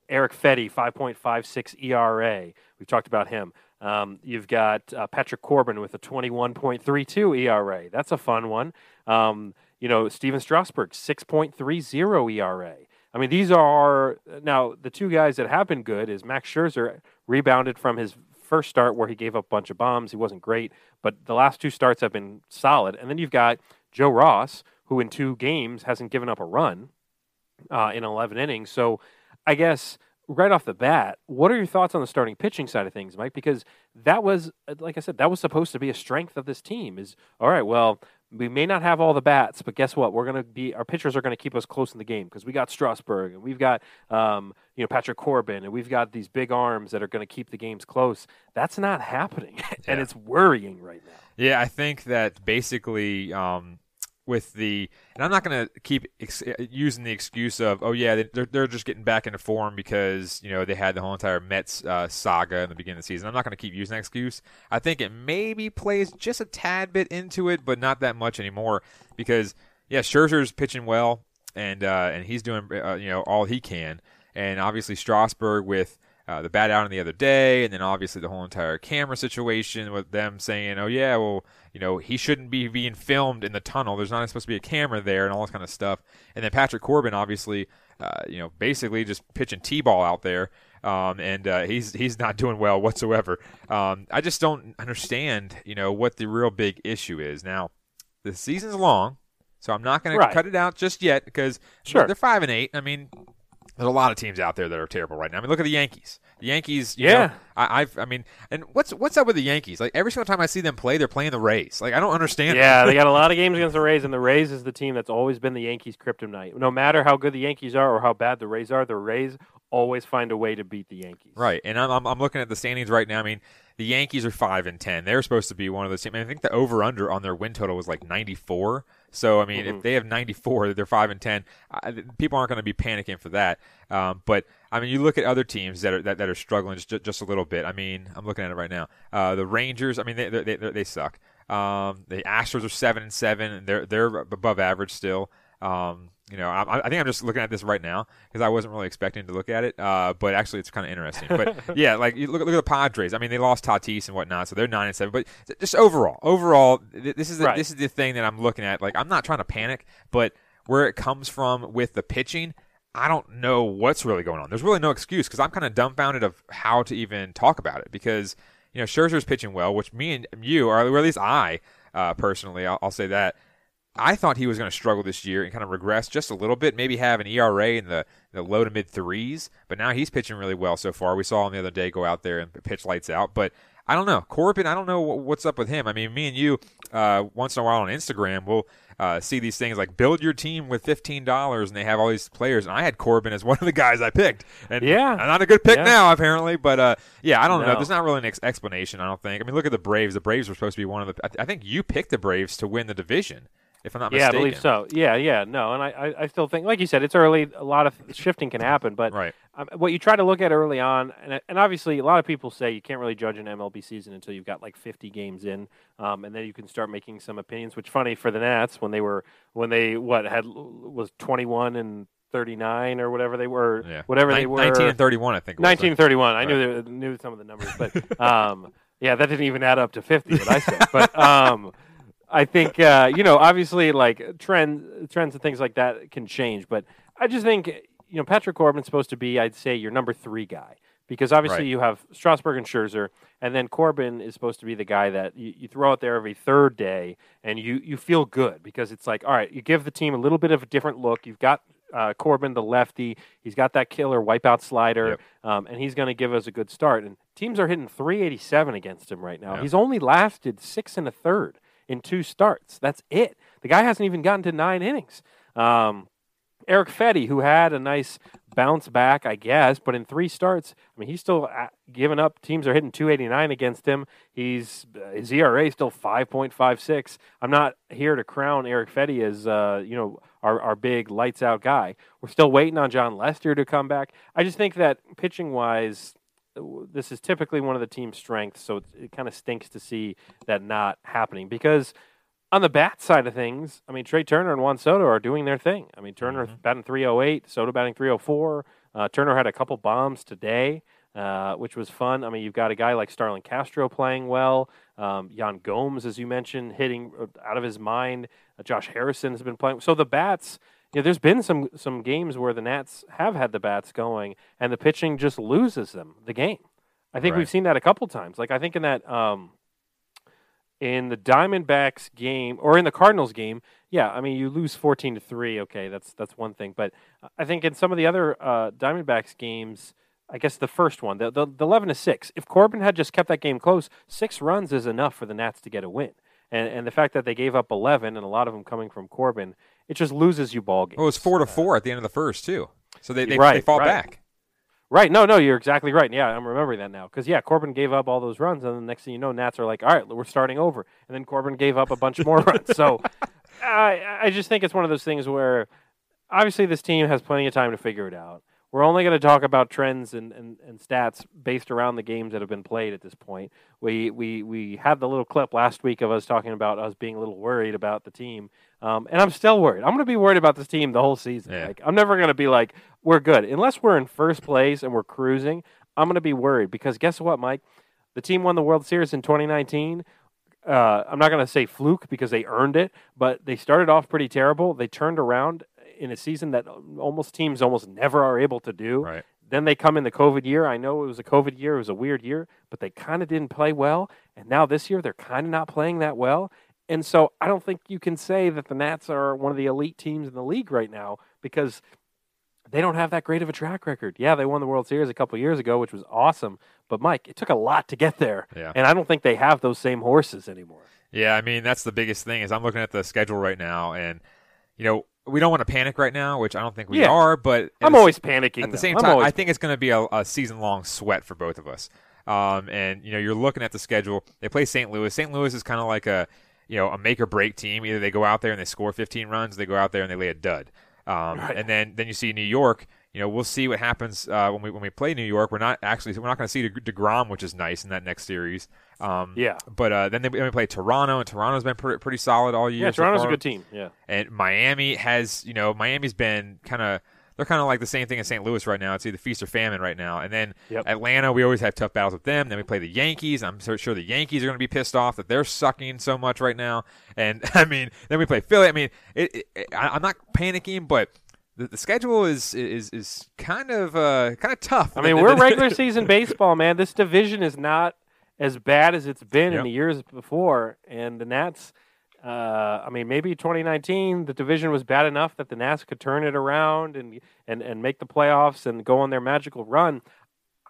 Erick Fedde, 5.56 ERA. We've talked about him. Um, you've got uh, Patrick Corbin with a 21.32 ERA. That's a fun one. Um, you know, Stephen Strasburg, 6.30 ERA. I mean, these are now the two guys that have been good is Max Scherzer rebounded from his first start where he gave up a bunch of bombs. He wasn't great, but the last two starts have been solid. And then you've got Joe Ross, who in two games hasn't given up a run uh, in 11 innings. So I guess right off the bat, what are your thoughts on the starting pitching side of things, Mike? Because that was, like I said, that was supposed to be a strength of this team. Is all right. Well, we may not have all the bats, but guess what? We're going to be our pitchers are going to keep us close in the game because we got Strasburg and we've got um, you know Patrick Corbin and we've got these big arms that are going to keep the games close. That's not happening, <laughs> and Yeah. it's worrying right now. Yeah, I think that basically um, with the, and I'm not going to keep ex- uh, using the excuse of, oh yeah, they- they're they're just getting back into form because you know they had the whole entire Mets uh, saga in the beginning of the season. I'm not going to keep using that excuse. I think it maybe plays just a tad bit into it, but not that much anymore because yeah, Scherzer's pitching well and uh, and he's doing uh, you know all he can, and obviously Strasburg with uh, the bat out on the other day, and then obviously the whole entire camera situation with them saying, "Oh yeah, well, you know, he shouldn't be being filmed in the tunnel. There's not supposed to be a camera there, and all this kind of stuff." And then Patrick Corbin, obviously, uh, you know, basically just pitching t-ball out there, um, and uh, he's he's not doing well whatsoever. Um, I just don't understand, you know, what the real big issue is. Now, the season's long, so I'm not going Right. to cut it out just yet because Sure. they're five and eight. I mean, there's a lot of teams out there that are terrible right now. I mean, look at the Yankees. The Yankees, Yeah. know, I, I've, I mean, and what's what's up with the Yankees? Like every single time I see them play, they're playing the Rays. Like I don't understand. Yeah, they got a <laughs> lot of games against the Rays, and the Rays is the team that's always been the Yankees' kryptonite. No matter how good the Yankees are or how bad the Rays are, the Rays always find a way to beat the Yankees. Right, and I'm, I'm I'm looking at the standings right now. I mean, the Yankees are five and ten. They're supposed to be one of those teams. I, mean, I think the over under on their win total was like 94. So I mean, Mm-hmm. if they have 94, they're five and ten. I, people aren't going to be panicking for that. Um, but I mean, you look at other teams that are that, that are struggling just just a little bit. I mean, I'm looking at it right now. Uh, the Rangers. I mean, they they they, they suck. Um, the Astros are seven and seven, and they're they're above average still. Um, you know, I, I think I'm just looking at this right now because I wasn't really expecting to look at it. Uh, but actually, it's kind of interesting. But <laughs> yeah, like you look, at- look at the Padres. I mean, they lost Tatis and whatnot, so they're nine and seven. But just overall, overall, th- this is the, Right. this is the thing that I'm looking at. Like, I'm not trying to panic, but where it comes from with the pitching, I don't know what's really going on. There's really no excuse because I'm kind of dumbfounded of how to even talk about it because you know Scherzer's pitching well, which me and you, or at least I uh, personally, I'll, I'll say that. I thought he was going to struggle this year and kind of regress just a little bit, maybe have an ERA in the, the low to mid threes, but now he's pitching really well so far. We saw him the other day go out there and pitch lights out, but I don't know. Corbin, I don't know what's up with him. I mean, me and you, uh, once in a while on Instagram, we'll uh, see these things like build your team with $15 and they have all these players. And I had Corbin as <laughs> one of the guys I picked. And Yeah. not a good pick Yeah. now, apparently, but uh, yeah, I don't know. There's not really an ex- explanation, I don't think. I mean, look at the Braves. The Braves were supposed to be one of the. I, I think you picked the Braves to win the division, if I'm not Yeah, I believe so. Yeah, yeah, no, and I, I, I still think, like you said, it's early. A lot of shifting can happen, but Right. um, what you try to look at early on, and, and obviously, a lot of people say you can't really judge an MLB season until you've got like 50 games in, um, and then you can start making some opinions. Which funny for the Nats when they were when they what had was 21 and 39 or whatever they were, Yeah. whatever Nin- they were. 19 and 31, I think. it was. 1931. I knew they, knew some of the numbers, but <laughs> um, yeah, that didn't even add up to 50. What I said, but um, I think uh, you know, obviously, like trends, trends and things like that can change. But I just think you know, Patrick Corbin's supposed to be, I'd say, your number three guy because obviously Right. you have Strasburg and Scherzer, and then Corbin is supposed to be the guy that you, you throw out there every third day, and you you feel good because it's like, all right, you give the team a little bit of a different look. You've got uh, Corbin, the lefty. He's got that killer wipeout slider, um, and he's going to give us a good start. And teams are hitting 387 against him right now. Yeah. He's only lasted six and a third in two starts. That's it. The guy hasn't even gotten to nine innings. Um, Erick Fedde, who had a nice bounce back, I guess, but in three starts, I mean, he's still uh, giving up. Teams are hitting 289 against him. He's uh, his ERA is still 5.56. I'm not here to crown Erick Fedde as uh, you know our our big lights out guy. We're still waiting on Jon Lester to come back. I just think that pitching wise, this is typically one of the team's strengths. So it, it kind of stinks to see that not happening because on the bat side of things, I mean, Trea Turner and Juan Soto are doing their thing. I mean, Turner batting 308, Soto batting 304. Uh, Turner had a couple bombs today, uh, which was fun. I mean, you've got a guy like Starlin Castro playing well. Um, Yan Gomes, as you mentioned, hitting uh, out of his mind. Uh, Josh Harrison has been playing. So the bats, you know, there's been some some games where the Nats have had the bats going, and the pitching just loses them the game. I think Right. we've seen that a couple times. Like I think in that. Um, in the Diamondbacks game or in the Cardinals game, yeah, I mean you lose fourteen to three. Okay, that's that's one thing, but I think in some of the other uh, Diamondbacks games, I guess the first one, the, the the eleven to six, if Corbin had just kept that game close, six runs is enough for the Nats to get a win. And and the fact that they gave up eleven and a lot of them coming from Corbin, it just loses you ball games. Well, oh, it was four to uh, four at the end of the first too. So they they, Right, they fought right. back. Right. No, no, you're exactly right. Yeah, I'm remembering that now. Because, yeah, Corbin gave up all those runs, and the next thing you know, Nats are like, all right, we're starting over. And then Corbin gave up a bunch <laughs> more runs. So I, I just think it's one of those things where obviously this team has plenty of time to figure it out. We're only going to talk about trends and, and, and stats based around the games that have been played at this point. We, we, we had the little clip last week of us talking about us being a little worried about the team. Um, and I'm still worried. I'm going to be worried about this team the whole season. Yeah. Like I'm never going to be like we're good unless we're in first place and we're cruising. I'm going to be worried because guess what, Mike? The team won the World Series in 2019. Uh, I'm not going to say fluke because they earned it, but they started off pretty terrible. They turned around in a season that uh, almost teams almost never are able to do. Right. Then they come in the COVID year. I know it was a COVID year. It was a weird year, but they kind of didn't play well. And now this year, they're kind of not playing that well. And so I don't think you can say that the Nats are one of the elite teams in the league right now because they don't have that great of a track record. Yeah, they won the World Series a couple years ago, which was awesome. But Mike, it took a lot to get there. Yeah. And I don't think they have those same horses anymore. Yeah, I mean that's the biggest thing is I'm looking at the schedule right now, and you know we don't want to panic right now, which I don't think we Yeah. are. But I'm always panicking. At the same I'm time, I think it's going to be a, a season long sweat for both of us. Um, and you know, you're looking at the schedule. They play St. Louis. St. Louis is kind of like a you know a make or break team. Either they go out there and they score 15 runs, they go out there and they lay a dud. Um, Right. And then then you see New York. You know, we'll see what happens uh, when we when we play New York. We're not actually we're not going to see De- Degrom, which is nice in that next series. Um, Yeah. But uh, then they, then we play Toronto, and Toronto's been pretty, pretty solid all year. yeah, so Toronto's a good team. Yeah. And Miami has, you know, Miami's been kind of, they're kind of like the same thing as St. Louis right now. It's either feast or famine right now. And then Yep. Atlanta, we always have tough battles with them. Then we play the Yankees. I'm so sure the Yankees are going to be pissed off that they're sucking so much right now. And <laughs> I mean, then we play Philly. I mean, it, it, I, I'm not panicking, but. The, the schedule is is is kind of uh, kind of tough. I mean, we're <laughs> regular season baseball, man. This division is not as bad as it's been Yep. in the years before, and the Nats. Uh, I mean, maybe 2019, the division was bad enough that the Nats could turn it around and and and make the playoffs and go on their magical run.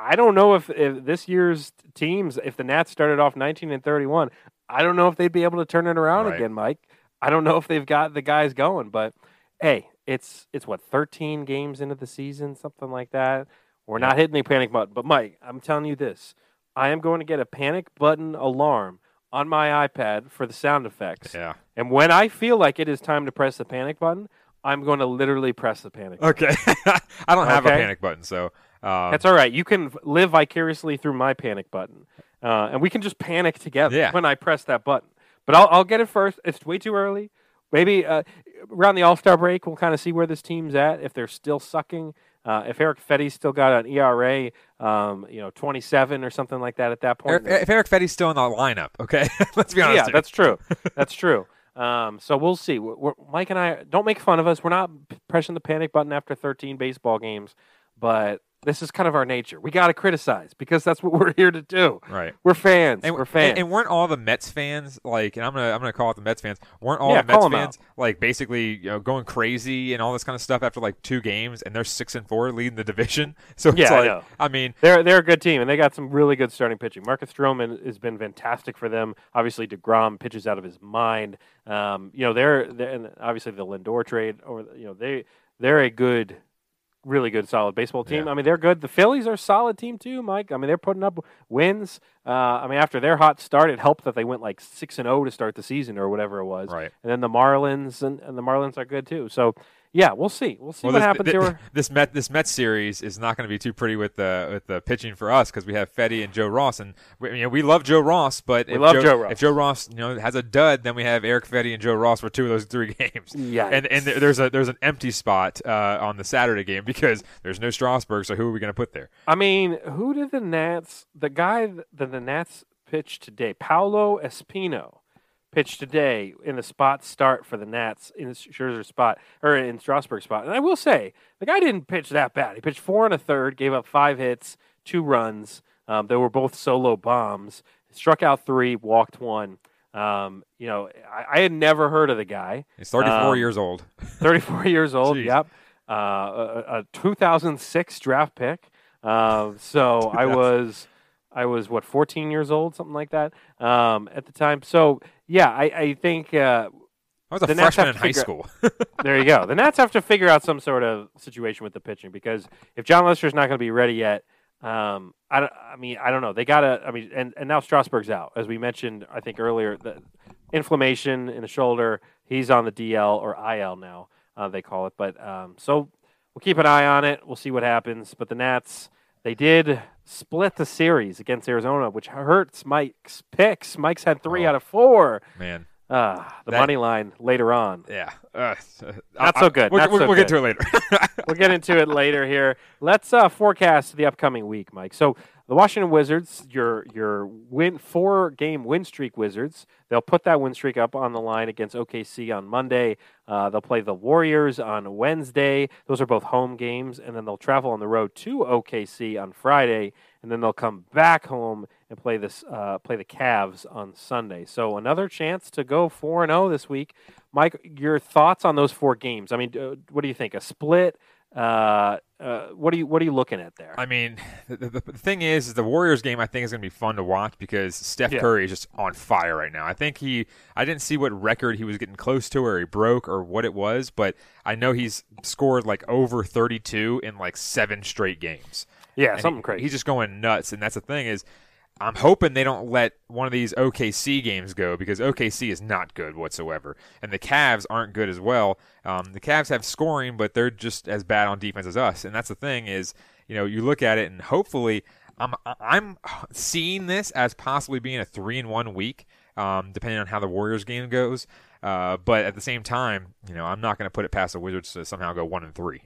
I don't know if, if this year's teams, if the Nats started off 19 and 31, I don't know if they'd be able to turn it around Right. again, Mike. I don't know if they've got the guys going, but hey, it's it's what 13 games into the season, something like that. We're not hitting the panic button, but Mike, I'm telling you this: I am going to get a panic button alarm on my iPad for the sound effects. Yeah. And when I feel like it is time to press the panic button, I'm going to literally press the panic. button. Okay. <laughs> I don't have a panic button, so um, That's all right. You can live vicariously through my panic button, uh, and we can just panic together Yeah. when I press that button. But I'll, I'll get it first. It's way too early. maybe uh, around the All Star break, we'll kind of see where this team's at. If they're still sucking, uh, if Erick Fedde's still got an ERA, um, you know, 27 or something like that at that point. Eric, if Erick Fedde's still in the lineup, okay, <laughs> let's be honest. yeah, here. that's true. That's true. Um, so we'll see. We're, we're, Mike and I don't make fun of us. We're not pressing the panic button after 13 baseball games, but this is kind of our nature. We got to criticize because that's what <laughs> we're here to do. right. We're fans. And, we're fans. and, and weren't all the Mets fans like? And I'm gonna I'm gonna call out the Mets fans. Weren't all Yeah, the Mets fans like basically you know going crazy and all this kind of stuff after like two games and they're six and four leading the division. <laughs> So it's Yeah, I know. I mean They're they're a good team, and they got some really good starting pitching. Marcus Stroman has been fantastic for them. Obviously, Degrom pitches out of his mind. Um, you know, they're, they're and obviously the Lindor trade, or you know, they they're a good, really good, solid baseball team. Yeah. I mean, they're good. The Phillies are a solid team too, Mike. I mean, they're putting up wins. Uh, I mean, after their hot start, it helped that they went like six and zero to start the season, or whatever it was. Right. And then the Marlins and, and the Marlins are good too. So. Yeah, we'll see. We'll see well, what this, happens here. <laughs> This Met this Mets series is not going to be too pretty with the with the pitching for us because we have Fedde and Joe Ross, and we, you know, we love Joe Ross, but We if love Joe, Joe Ross. If Joe Ross, you know, has a dud, then we have Erick Fedde and Joe Ross for two of those three <laughs> games. Yikes. And and there's a there's an empty spot uh, on the Saturday game because there's no Strasburg, so who are we going to put there? I mean, who did the Nats? The guy that the Nats pitched today, Paolo Espino, pitched today in the spot start for the Nats in Scherzer spot or in Strasburg spot. And I will say, the guy didn't pitch that bad. He pitched four and a third, gave up five hits, two runs. Um, they were both solo bombs. Struck out three, walked one. Um, you know, I, I had never heard of the guy. He's 34 Um, years old. <laughs> 34 years old. Jeez. Yep. Uh, a, a 2006 draft pick. Uh, so <laughs> I was, I was what 14 years old, something like that, um, at the time. So yeah, I, I think uh, I was a the freshman in high school. <laughs> there you go. The Nats have to figure out some sort of situation with the pitching because if Jon Lester's not going to be ready yet, um, I, don't- I mean, I don't know. They got to, I mean, and, and now Strasburg's out. As we mentioned, I think earlier, the inflammation in the shoulder, he's on the DL or IL now, uh, they call it. But um, so we'll keep an eye on it. We'll see what happens. But the Nats, they did split the series against Arizona, which hurts Mike's picks. Mike's had three Oh. out of four. Man, Ah, the That- money line later on. yeah, uh, Not I- so good, We'll, not we'll- so we'll get to it later. <laughs> we'll get into it later here. Let's uh, forecast the upcoming week, Mike. So the Washington Wizards, your your win four game win streak Wizards, they'll put that win streak up on the line against OKC on Monday. Uh, they'll play the Warriors on Wednesday. Those are both home games, and then they'll travel on the road to OKC on Friday, and then they'll come back home and play this uh, play the Cavs on Sunday. So another chance to go four and zero this week. Mike, your thoughts on those four games? I mean, uh, what do you think? A split? Uh, uh, what are you What are you looking at there? I mean, the, the, the thing is, is the Warriors game I think is going to be fun to watch because Steph Yeah. Curry is just on fire right now. I think he, I didn't see what record he was getting close to or he broke or what it was, but I know he's scored like over 32 in like seven straight games. yeah, And something he- crazy. He's just going nuts, and that's the thing is, I'm hoping they don't let one of these OKC games go because OKC is not good whatsoever, and the Cavs aren't good as well. Um, the Cavs have scoring, but they're just as bad on defense as us, and that's the thing is, you know, you look at it, and hopefully, I'm I'm seeing this as possibly being a three and one week, um, depending on how the Warriors game goes. Uh, but at the same time, you know, I'm not going to put it past the Wizards to somehow go one and three.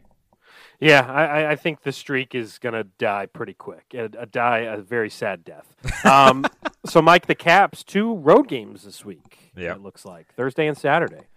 Yeah, I, I- think the streak is gonna die pretty quick. A, a die a very sad death. Um, <laughs> so, Mike, the Caps two road games this week. Yep. it looks like Thursday and Saturday.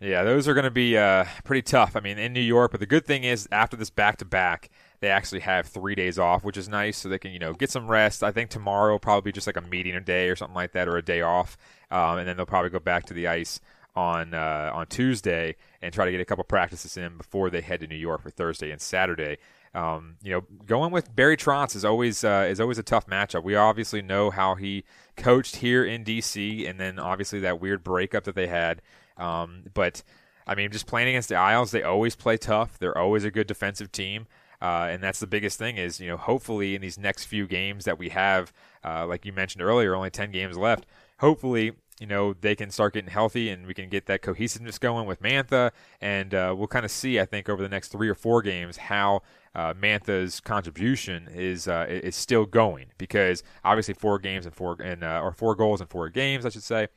Yeah, those are going to be uh, pretty tough. I mean, in New York, but the good thing is after this back to back, they actually have three days off, which is nice, so they can you know get some rest. I think tomorrow will probably be just like a meeting a day or something like that, or a day off, um, and then they'll probably go back to the ice on uh, on Tuesday and try to get a couple practices in before they head to New York for Thursday and Saturday. Um, you know, going with Barry Trotz is always uh, is always a tough matchup. We obviously know how he coached here in DC, and then obviously that weird breakup that they had. Um, but I mean, just playing against the Isles, they always play tough. They're always a good defensive team. Uh, and that's the biggest thing is, you know, hopefully in these next few games that we have, uh, like you mentioned earlier, only 10 games left, hopefully, you know, they can start getting healthy and we can get that cohesiveness going with Mantha. And uh, we'll kind of see, I think, over the next three or four games how uh, Mantha's contribution is uh, is still going because obviously four games and four and uh, or four goals and four games, I should say.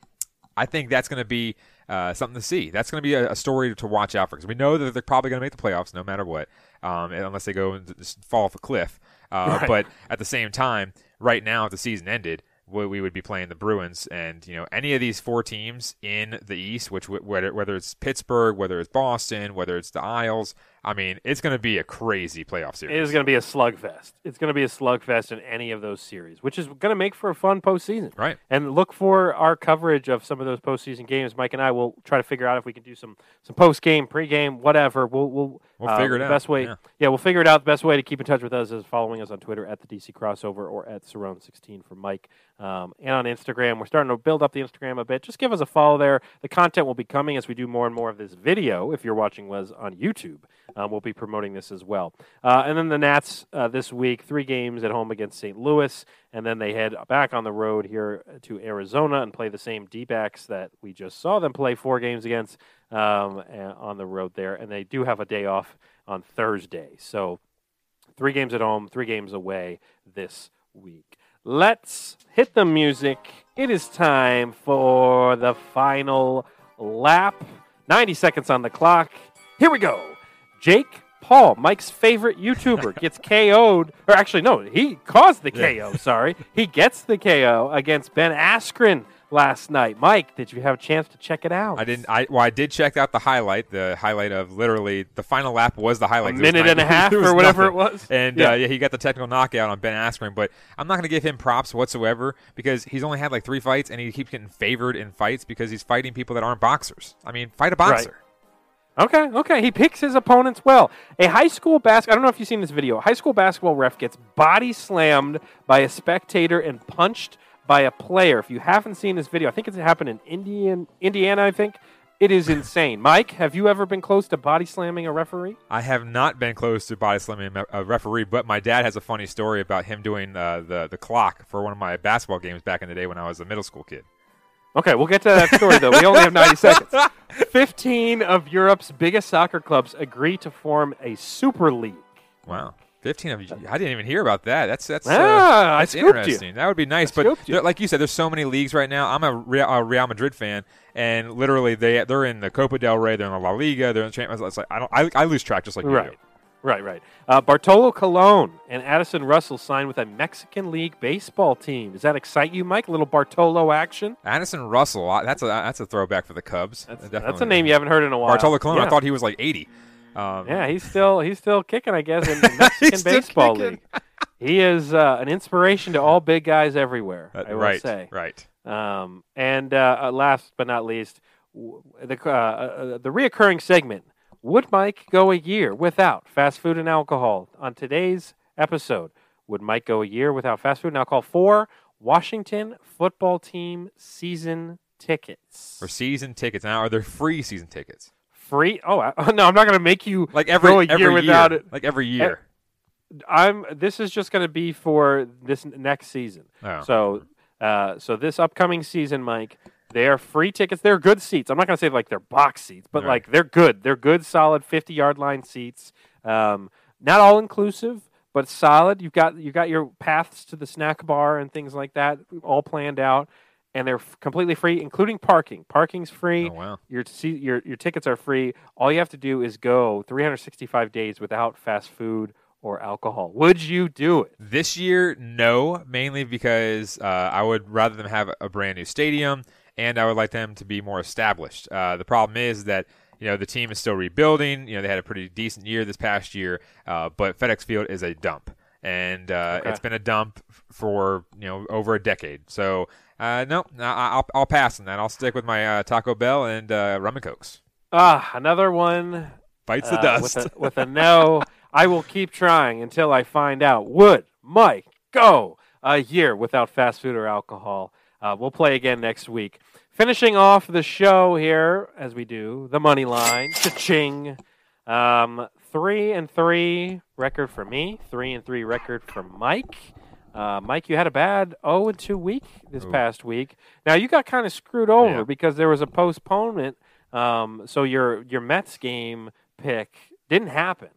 I think that's going to be uh, something to see. That's going to be a, a story to watch out for because we know that they're probably going to make the playoffs no matter what, um, unless they go and just fall off a cliff. Uh, <laughs> Right. But at the same time, right now, if the season ended, we, would be playing the Bruins, and you know any of these four teams in the East, which whether whether it's Pittsburgh, whether it's Boston, whether it's the Isles, I mean, it's going to be a crazy playoff series. It is going to be a slugfest. It's going to be a slugfest in any of those series, which is going to make for a fun postseason. Right. And look for our coverage of some of those postseason games. Mike and I will try to figure out if we can do some some post game, pre game, whatever. We'll we'll, We'll figure it out. Best way, Yeah. we'll figure it out. The best way to keep in touch with us is following us on Twitter at the DC Crossover or at Cerrone16 for Mike, um, and on Instagram. We're starting to build up the Instagram a bit. Just give us a follow there. The content will be coming as we do more and more of this video. If you're watching was on YouTube, um, we'll be promoting this as well. Uh, and then the Nats uh, this week, three games at home against St. Louis, and then they head back on the road here to Arizona and play the same D-backs that we just saw them play four games against um, on the road there. And they do have a day off on Thursday, so three games at home, three games away this week. Let's hit the music. It is time for the final lap. 90 seconds on the clock. Here we go. Jake Paul, Mike's favorite YouTuber, gets <laughs> KO'd. Or actually, no, he caused the KO. Sorry. He gets the KO against Ben Askren last night. Mike, did you have a chance to check it out? I didn't. I well, I did check out the highlight. The highlight of literally the final lap was the highlight. A 'cause it was minute and a half <laughs> or whatever it was? And Yeah. uh, yeah, he got the technical knockout on Ben Askren. But I'm not going to give him props whatsoever because he's only had like three fights and he keeps getting favored in fights because he's fighting people that aren't boxers. I mean, fight a boxer. Okay, okay. He picks his opponents well. A high school basket. I don't know if you've seen this video. A high school basketball ref gets body slammed by a spectator and punched by a player. If you haven't seen this video, I think it's happened in Indian, Indiana. I think it is insane. Mike, have you ever been close to body slamming a referee? I have not been close to body slamming a a referee, but my dad has a funny story about him doing uh, the the clock for one of my basketball games back in the day when I was a middle school kid. Okay, we'll get to that story though. We only have 90 <laughs> seconds. 15 of Europe's biggest soccer clubs agree to form a super league. Wow. 15 of you. I didn't even hear about that. That's that's uh, Ah, I that's scooped you. interesting. That would be nice. I but there- like you said, there's so many leagues right now. I'm a Real, a Real Madrid fan, and literally they they're in the Copa del Rey, they're in the La Liga, they're in the Champions. It's like I don't I, I lose track just like you Right. do. Right, right. Uh, Bartolo Colon and Addison Russell signed with a Mexican League baseball team. Does that excite you, Mike? A little Bartolo action? Addison Russell, that's a that's a throwback for the Cubs. That's, that's a name you haven't heard in a while. Bartolo Colon. Yeah. I thought he was like 80. Um, Yeah, he's still he's still kicking, I guess, in <laughs> the Mexican baseball league. He is uh, an inspiration to all big guys everywhere. uh, I will right, say. right. Um, and uh, uh, last but not least, the uh, uh, the reoccurring segment. Would Mike go a year without fast food and alcohol? On today's episode, would Mike go a year without fast food and alcohol for Washington football team season tickets? For season tickets now, are there free season tickets? Free? Oh I, <laughs> no, I'm not going to make you Like every go a every year without it. Like every year. I'm. This is just going to be for this next season. Oh. So, uh, so this upcoming season, Mike, they are free tickets. They're good seats. I'm not going to say like they're box seats, but Right. like they're good. They're good, solid 50 yard line seats. Um, not all inclusive, but solid. You've got you got your paths to the snack bar and things like that all planned out, and they're f- completely free, including parking. Parking's free. Oh wow. Your se- your your tickets are free. All you have to do is go 365 days without fast food or alcohol. Would you do it? This year, no, mainly because uh, I would rather them have a brand new stadium, and I would like them to be more established. Uh, the problem is that you know the team is still rebuilding. You know they had a pretty decent year this past year, uh, but FedEx Field is a dump, and uh, Okay. it's been a dump for you know over a decade. So uh, no, I- I'll, I'll pass on that. I'll stick with my uh, Taco Bell and uh, rum and cokes. Ah, another one Bites the dust. with a, <laughs> with a no. I will keep trying until I find out. Would Mike go a year without fast food or alcohol? Uh, we'll play again next week. Finishing off the show here, as we do, the money line, cha-ching. Um, three and three record for me. Three and three record for Mike. Uh, Mike, you had a bad 0 and 2 week this Ooh. past week. Now you got kind of screwed over Yeah. because there was a postponement. Um, so your your Mets game pick didn't happen.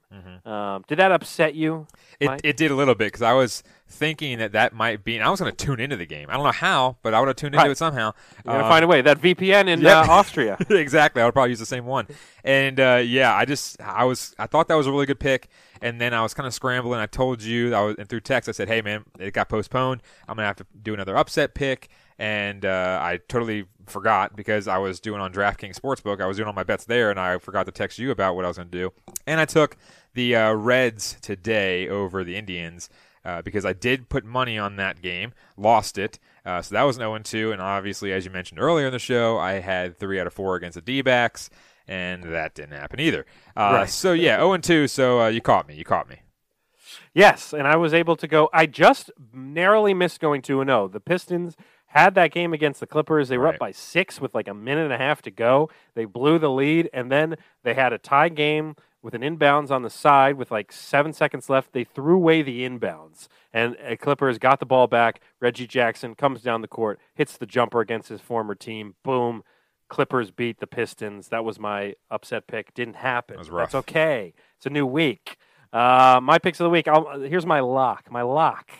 Um, did that upset you? It, it did a little bit because I was thinking that that might be. And I was going to tune into the game. I don't know how, but I would have tuned into Right. it somehow. You're gonna Um, find a way. That VPN in uh, Austria. <laughs> exactly. I would probably use the same one. And uh, yeah, I just I was I thought that was a really good pick. And then I was kind of scrambling. I told you I was and through text. I said, "Hey man, it got postponed. I'm gonna have to do another upset pick." And uh, I totally forgot because I was doing on DraftKings Sportsbook. I was doing all my bets there, and I forgot to text you about what I was going to do. And I took the uh, Reds today over the Indians uh, because I did put money on that game, lost it. Uh, so that was an 0 2. And obviously, as you mentioned earlier in the show, I had three out of four against the D backs, and that didn't happen either. Uh, Right. So yeah, 0 2. So uh, you caught me. You caught me. Yes, and I was able to go. I just narrowly missed going two and zero. The Pistons had that game against the Clippers. They were Right. up by six with like a minute and a half to go. They blew the lead, and then they had a tie game with an inbounds on the side with like seven seconds left. They threw away the inbounds, and uh, Clippers got the ball back. Reggie Jackson comes down the court, hits the jumper against his former team. Boom. Clippers beat the Pistons. That was my upset pick. Didn't happen. That. That's okay. It's a new week. Uh, my picks of the week. I'll, here's my lock. My lock.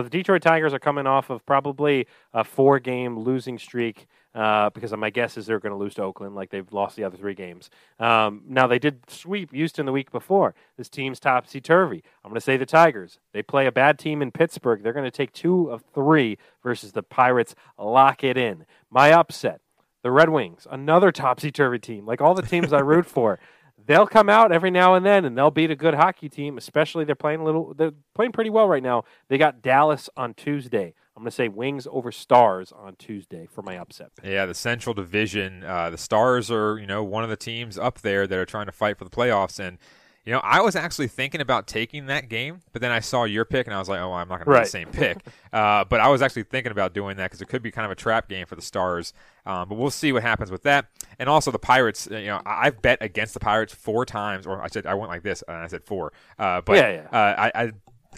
So the Detroit Tigers are coming off of probably a four-game losing streak uh, because my guess is they're going to lose to Oakland, like they've lost the other three games. Um, now they did sweep Houston the week before. This team's topsy turvy. I'm going to say the Tigers. They play a bad team in Pittsburgh. They're going to take two of three versus the Pirates. Lock it in. My upset. The Red Wings, another topsy turvy team, like all the teams I root for. <laughs> They'll come out every now and then and they'll beat a good hockey team, especially they're playing a little they're playing pretty well right now. They got Dallas on Tuesday. I'm gonna say Wings over Stars on Tuesday for my upset. pick. Yeah, the Central Division. Uh, the Stars are, you know, one of the teams up there that are trying to fight for the playoffs. And, you know, I was actually thinking about taking that game, but then I saw your pick and I was like, oh, I'm not going to do the same pick. <laughs> uh, but I was actually thinking about doing that because it could be kind of a trap game for the Stars. Um, but we'll see what happens with that. And also the Pirates. uh, You know, I- I've bet against the Pirates four times, or I said I went like this, and I said four. Uh, but Yeah, yeah. Uh, I, I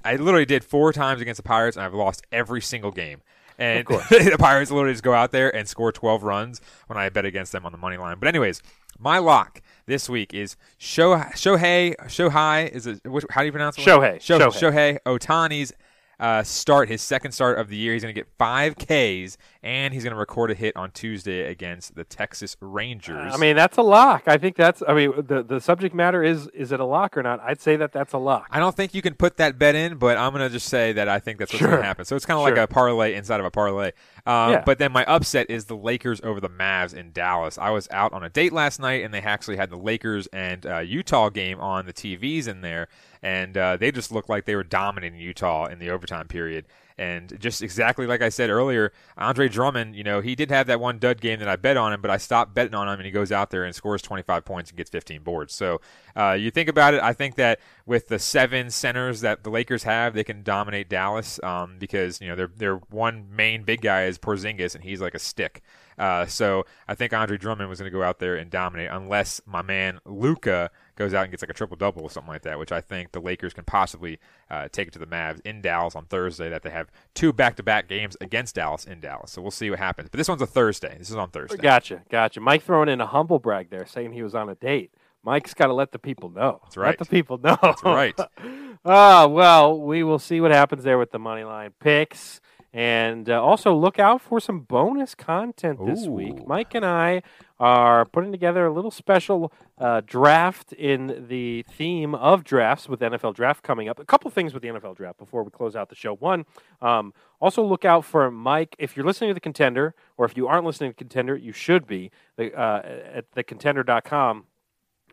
I literally did four times against the Pirates, and I've lost every single game. And <laughs> the Pirates literally just go out there and score 12 runs when I bet against them on the money line. But anyways, my lock this week is Sho Shohei Shohei is it which, how do you pronounce it? Shohei. Sho, Shohei. Shohei Ohtani's uh, start his second start of the year. He's going to get five Ks and he's going to record a hit on Tuesday against the Texas Rangers. I mean, that's a lock. I think that's. I mean, the the subject matter is is it a lock or not? I'd say that that's a lock. I don't think you can put that bet in, but I'm going to just say that I think that's what's going to happen. So it's kind of like a parlay inside of a parlay. Um, Yeah. But then my upset is the Lakers over the Mavs in Dallas. I was out on a date last night, and they actually had the Lakers and uh, Utah game on the TVs in there, and uh, they just looked like they were dominating Utah in the overtime period. And just exactly like I said earlier, Andre Drummond, you know, he did have that one dud game that I bet on him, but I stopped betting on him, and he goes out there and scores 25 points and gets 15 boards. So uh, you think about it, I think that with the seven centers that the Lakers have, they can dominate Dallas um, because you know their their one main big guy is Porzingis, and he's like a stick. Uh, so I think Andre Drummond was going to go out there and dominate, unless my man Luka goes out and gets like a triple double or something like that, which I think the Lakers can possibly uh, take it to the Mavs in Dallas on Thursday. That they have two back to back games against Dallas in Dallas, so we'll see what happens. But this one's a Thursday. This is on Thursday. Gotcha, gotcha. Mike throwing in a humble brag there, saying he was on a date. Mike's got to let the people know. That's right. Let the people <laughs> know. That's right. <laughs> Ah, well, we will see what happens there with the money line picks. And uh, also look out for some bonus content this week. Mike and I are putting together a little special uh, draft in the theme of drafts with NFL draft coming up. A couple things with the NFL draft before we close out the show. One, um, also look out for Mike. If you're listening to the contender, or if you aren't listening to contender, you should be the, uh, at thecontender.com.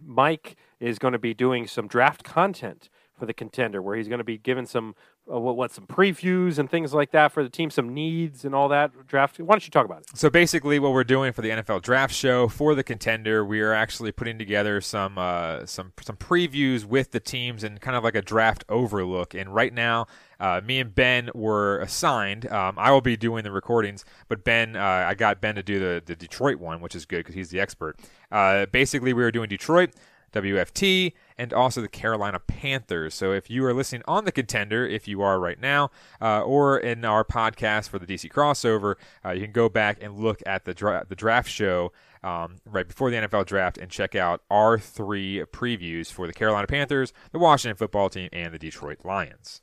Mike is going to be doing some draft content for the contender, where he's going to be giving some uh, what, what some previews and things like that for the team, some needs and all that draft. Why don't you talk about it? So basically, what we're doing for the NFL Draft Show for the contender, we are actually putting together some uh, some some previews with the teams and kind of like a draft overlook. And right now, uh, me and Ben were assigned. Um, I will be doing the recordings, but Ben, uh, I got Ben to do the the Detroit one, which is good because he's the expert. Uh, basically, we were doing Detroit. WFT, and also the Carolina Panthers. So if you are listening on the contender, if you are right now, uh, or in our podcast for the DC crossover, uh, you can go back and look at the dra- the draft show um, right before the NFL draft and check out our three previews for the Carolina Panthers, the Washington football team, and the Detroit Lions.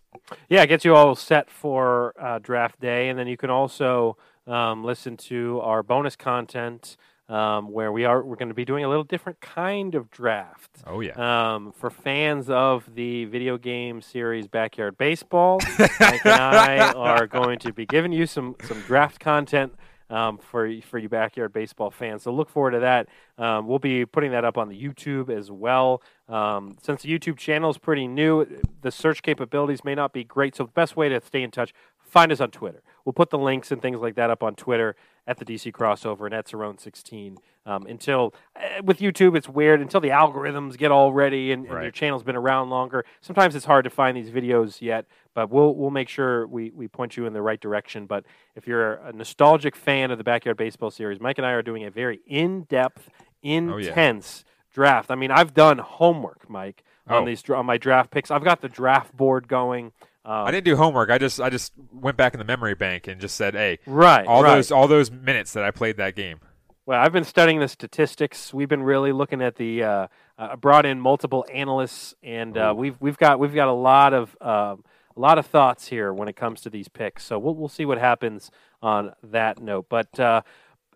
Yeah, it gets you all set for uh, draft day, and then you can also um, listen to our bonus content um, where we are we're going to be doing a little different kind of draft. Oh yeah. Um, for fans of the video game series Backyard Baseball, Mike and I <laughs> are going to be giving you some some draft content um, for for you backyard baseball fans. So look forward to that. Um, we'll be putting that up on the YouTube as well. Um, since the YouTube channel is pretty new, the search capabilities may not be great. So the best way to stay in touch, find us on Twitter. We'll put the links and things like that up on Twitter at the DC crossover and at Cerrone 16. Um, until uh, with YouTube, it's weird until the algorithms get all ready and, and Right. your channel's been around longer. Sometimes it's hard to find these videos yet, but we'll we'll make sure we, we point you in the right direction. But if you're a nostalgic fan of the Backyard Baseball series, Mike and I are doing a very in depth, Oh, yeah. intense draft. I mean, I've done homework, Mike, on Oh. these on my draft picks. I've got the draft board going. Um, I didn't do homework. I just I just went back in the memory bank and just said, "Hey, Right, all right. those all those minutes that I played that game." Well, I've been studying the statistics. We've been really looking at the. Uh, uh, brought in multiple analysts, and uh, we've we've got we've got a lot of um, a lot of thoughts here when it comes to these picks. So we'll we'll see what happens on that note. But uh,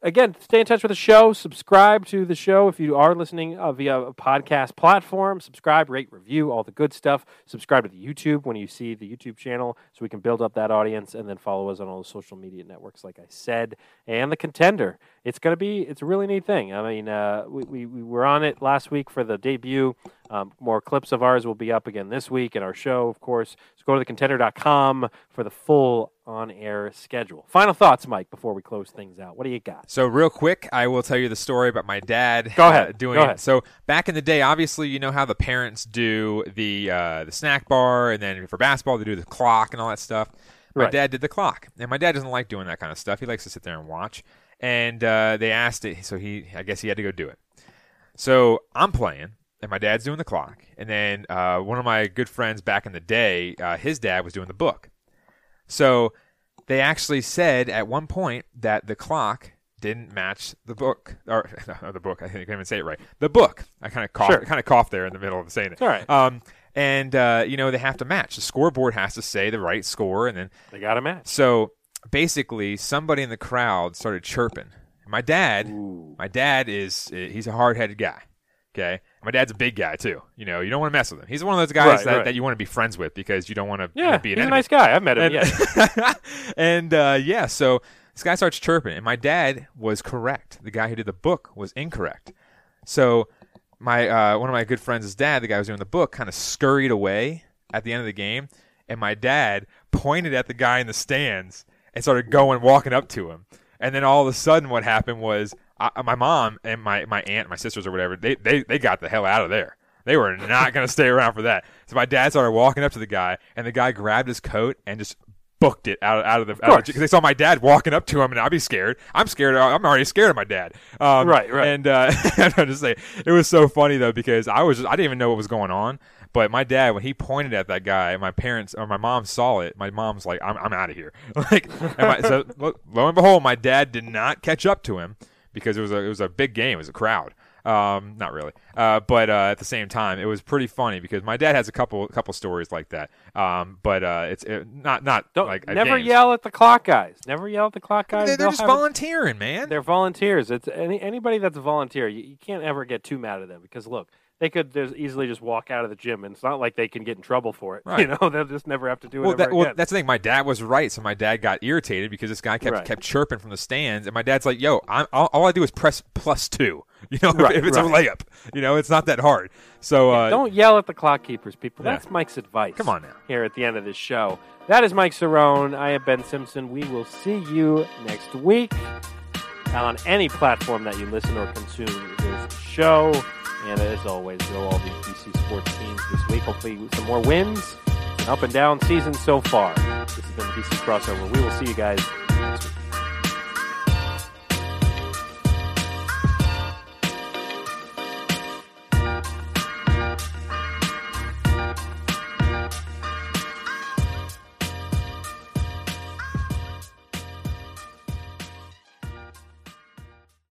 again, stay in touch with the show. Subscribe to the show if you are listening uh, via a podcast platform. Subscribe, rate, review, all the good stuff. Subscribe to the YouTube when you see the YouTube channel, so we can build up that audience, and then follow us on all the social media networks, like I said, and the contender. It's gonna be it's a really neat thing. I mean, uh, we, we we were on it last week for the debut. Um, more clips of ours will be up again this week in our show, of course. So go to thecontender.com for the full on-air schedule. Final thoughts, Mike, before we close things out. What do you got? So real quick, I will tell you the story about my dad. Go ahead. uh, doing Go ahead. so back in the day. Obviously, you know how the parents do the uh, the snack bar, and then for basketball they do the clock and all that stuff. My Right. dad did the clock, and my dad doesn't like doing that kind of stuff. He likes to sit there and watch. And uh, they asked it, so he I guess he had to go do it. So I'm playing, and my dad's doing the clock, and then uh, one of my good friends back in the day, uh, his dad was doing the book. So they actually said at one point that the clock didn't match the book, or <laughs> no, the book. I can't even say it right. The book. I kind of coughed, Sure. kind of coughed there in the middle of saying it. All right. Um, and uh, you know they have to match. The scoreboard has to say the right score, and then They got a match. so basically, somebody in the crowd started chirping. My dad, my dad is he's a hard headed guy. Okay, my dad's a big guy too. You know, you don't want to mess with him. He's one of those guys Right, that, right. that you want to be friends with because you don't want to Yeah, be he's an a nice guy. I've met him. And, yeah. <laughs> and uh, yeah, so this guy starts chirping, and my dad was correct. The guy who did the book was incorrect. So my uh, one of my good friends' dad, the guy who was doing the book, kind of scurried away at the end of the game, and my dad pointed at the guy in the stands and started going, walking up to him. And then all of a sudden, what happened was I, my mom and my, my aunt, my sisters or whatever, they, they, they got the hell out of there. They were not going to stay around for that. So my dad started walking up to the guy, and the guy grabbed his coat and just booked it out, out of the. Because they saw my dad walking up to him, and I'd be scared. I'm scared. I'm already scared of my dad. Um, Right, right. And uh, <laughs> I'm just saying, it was so funny though because I was just, I didn't even know what was going on. But my dad, when he pointed at that guy, my parents or my mom saw it. My mom's like, "I'm, I'm out of here." <laughs> like, my, so lo, lo and behold, my dad did not catch up to him because it was a it was a big game. It was a crowd. Um, not really. Uh, but uh, at the same time, it was pretty funny because my dad has a couple couple stories like that. Um, but uh, it's it, not not Don't like never games. yell at the clock guys. Never yell at the clock guys. They, they're They'll just volunteering, man. They're volunteers. It's any anybody that's a volunteer. You, you can't ever get too mad at them because look, they could just easily just walk out of the gym, and it's not like they can get in trouble for it. <laughs> Right. You know, they'll just never have to do it Well, that, well, that's the thing. My dad was right, so my dad got irritated because this guy kept Right. kept chirping from the stands, and my dad's like, "Yo, I'm, all, all I do is press plus two. <laughs> You know, Right, if it's a layup, you know, it's not that hard." So uh, Don't yell at the clock keepers, people. Yeah. That's Mike's advice. Come on now. Here at the end of this show. That is Mike Cerrone. I am Ben Simpson. We will see you next week on any platform that you listen or consume this show. And as always, go all these DC sports teams this week. Hopefully, some more wins. An up and down season so far. This has been the DC crossover. We will see you guys next week.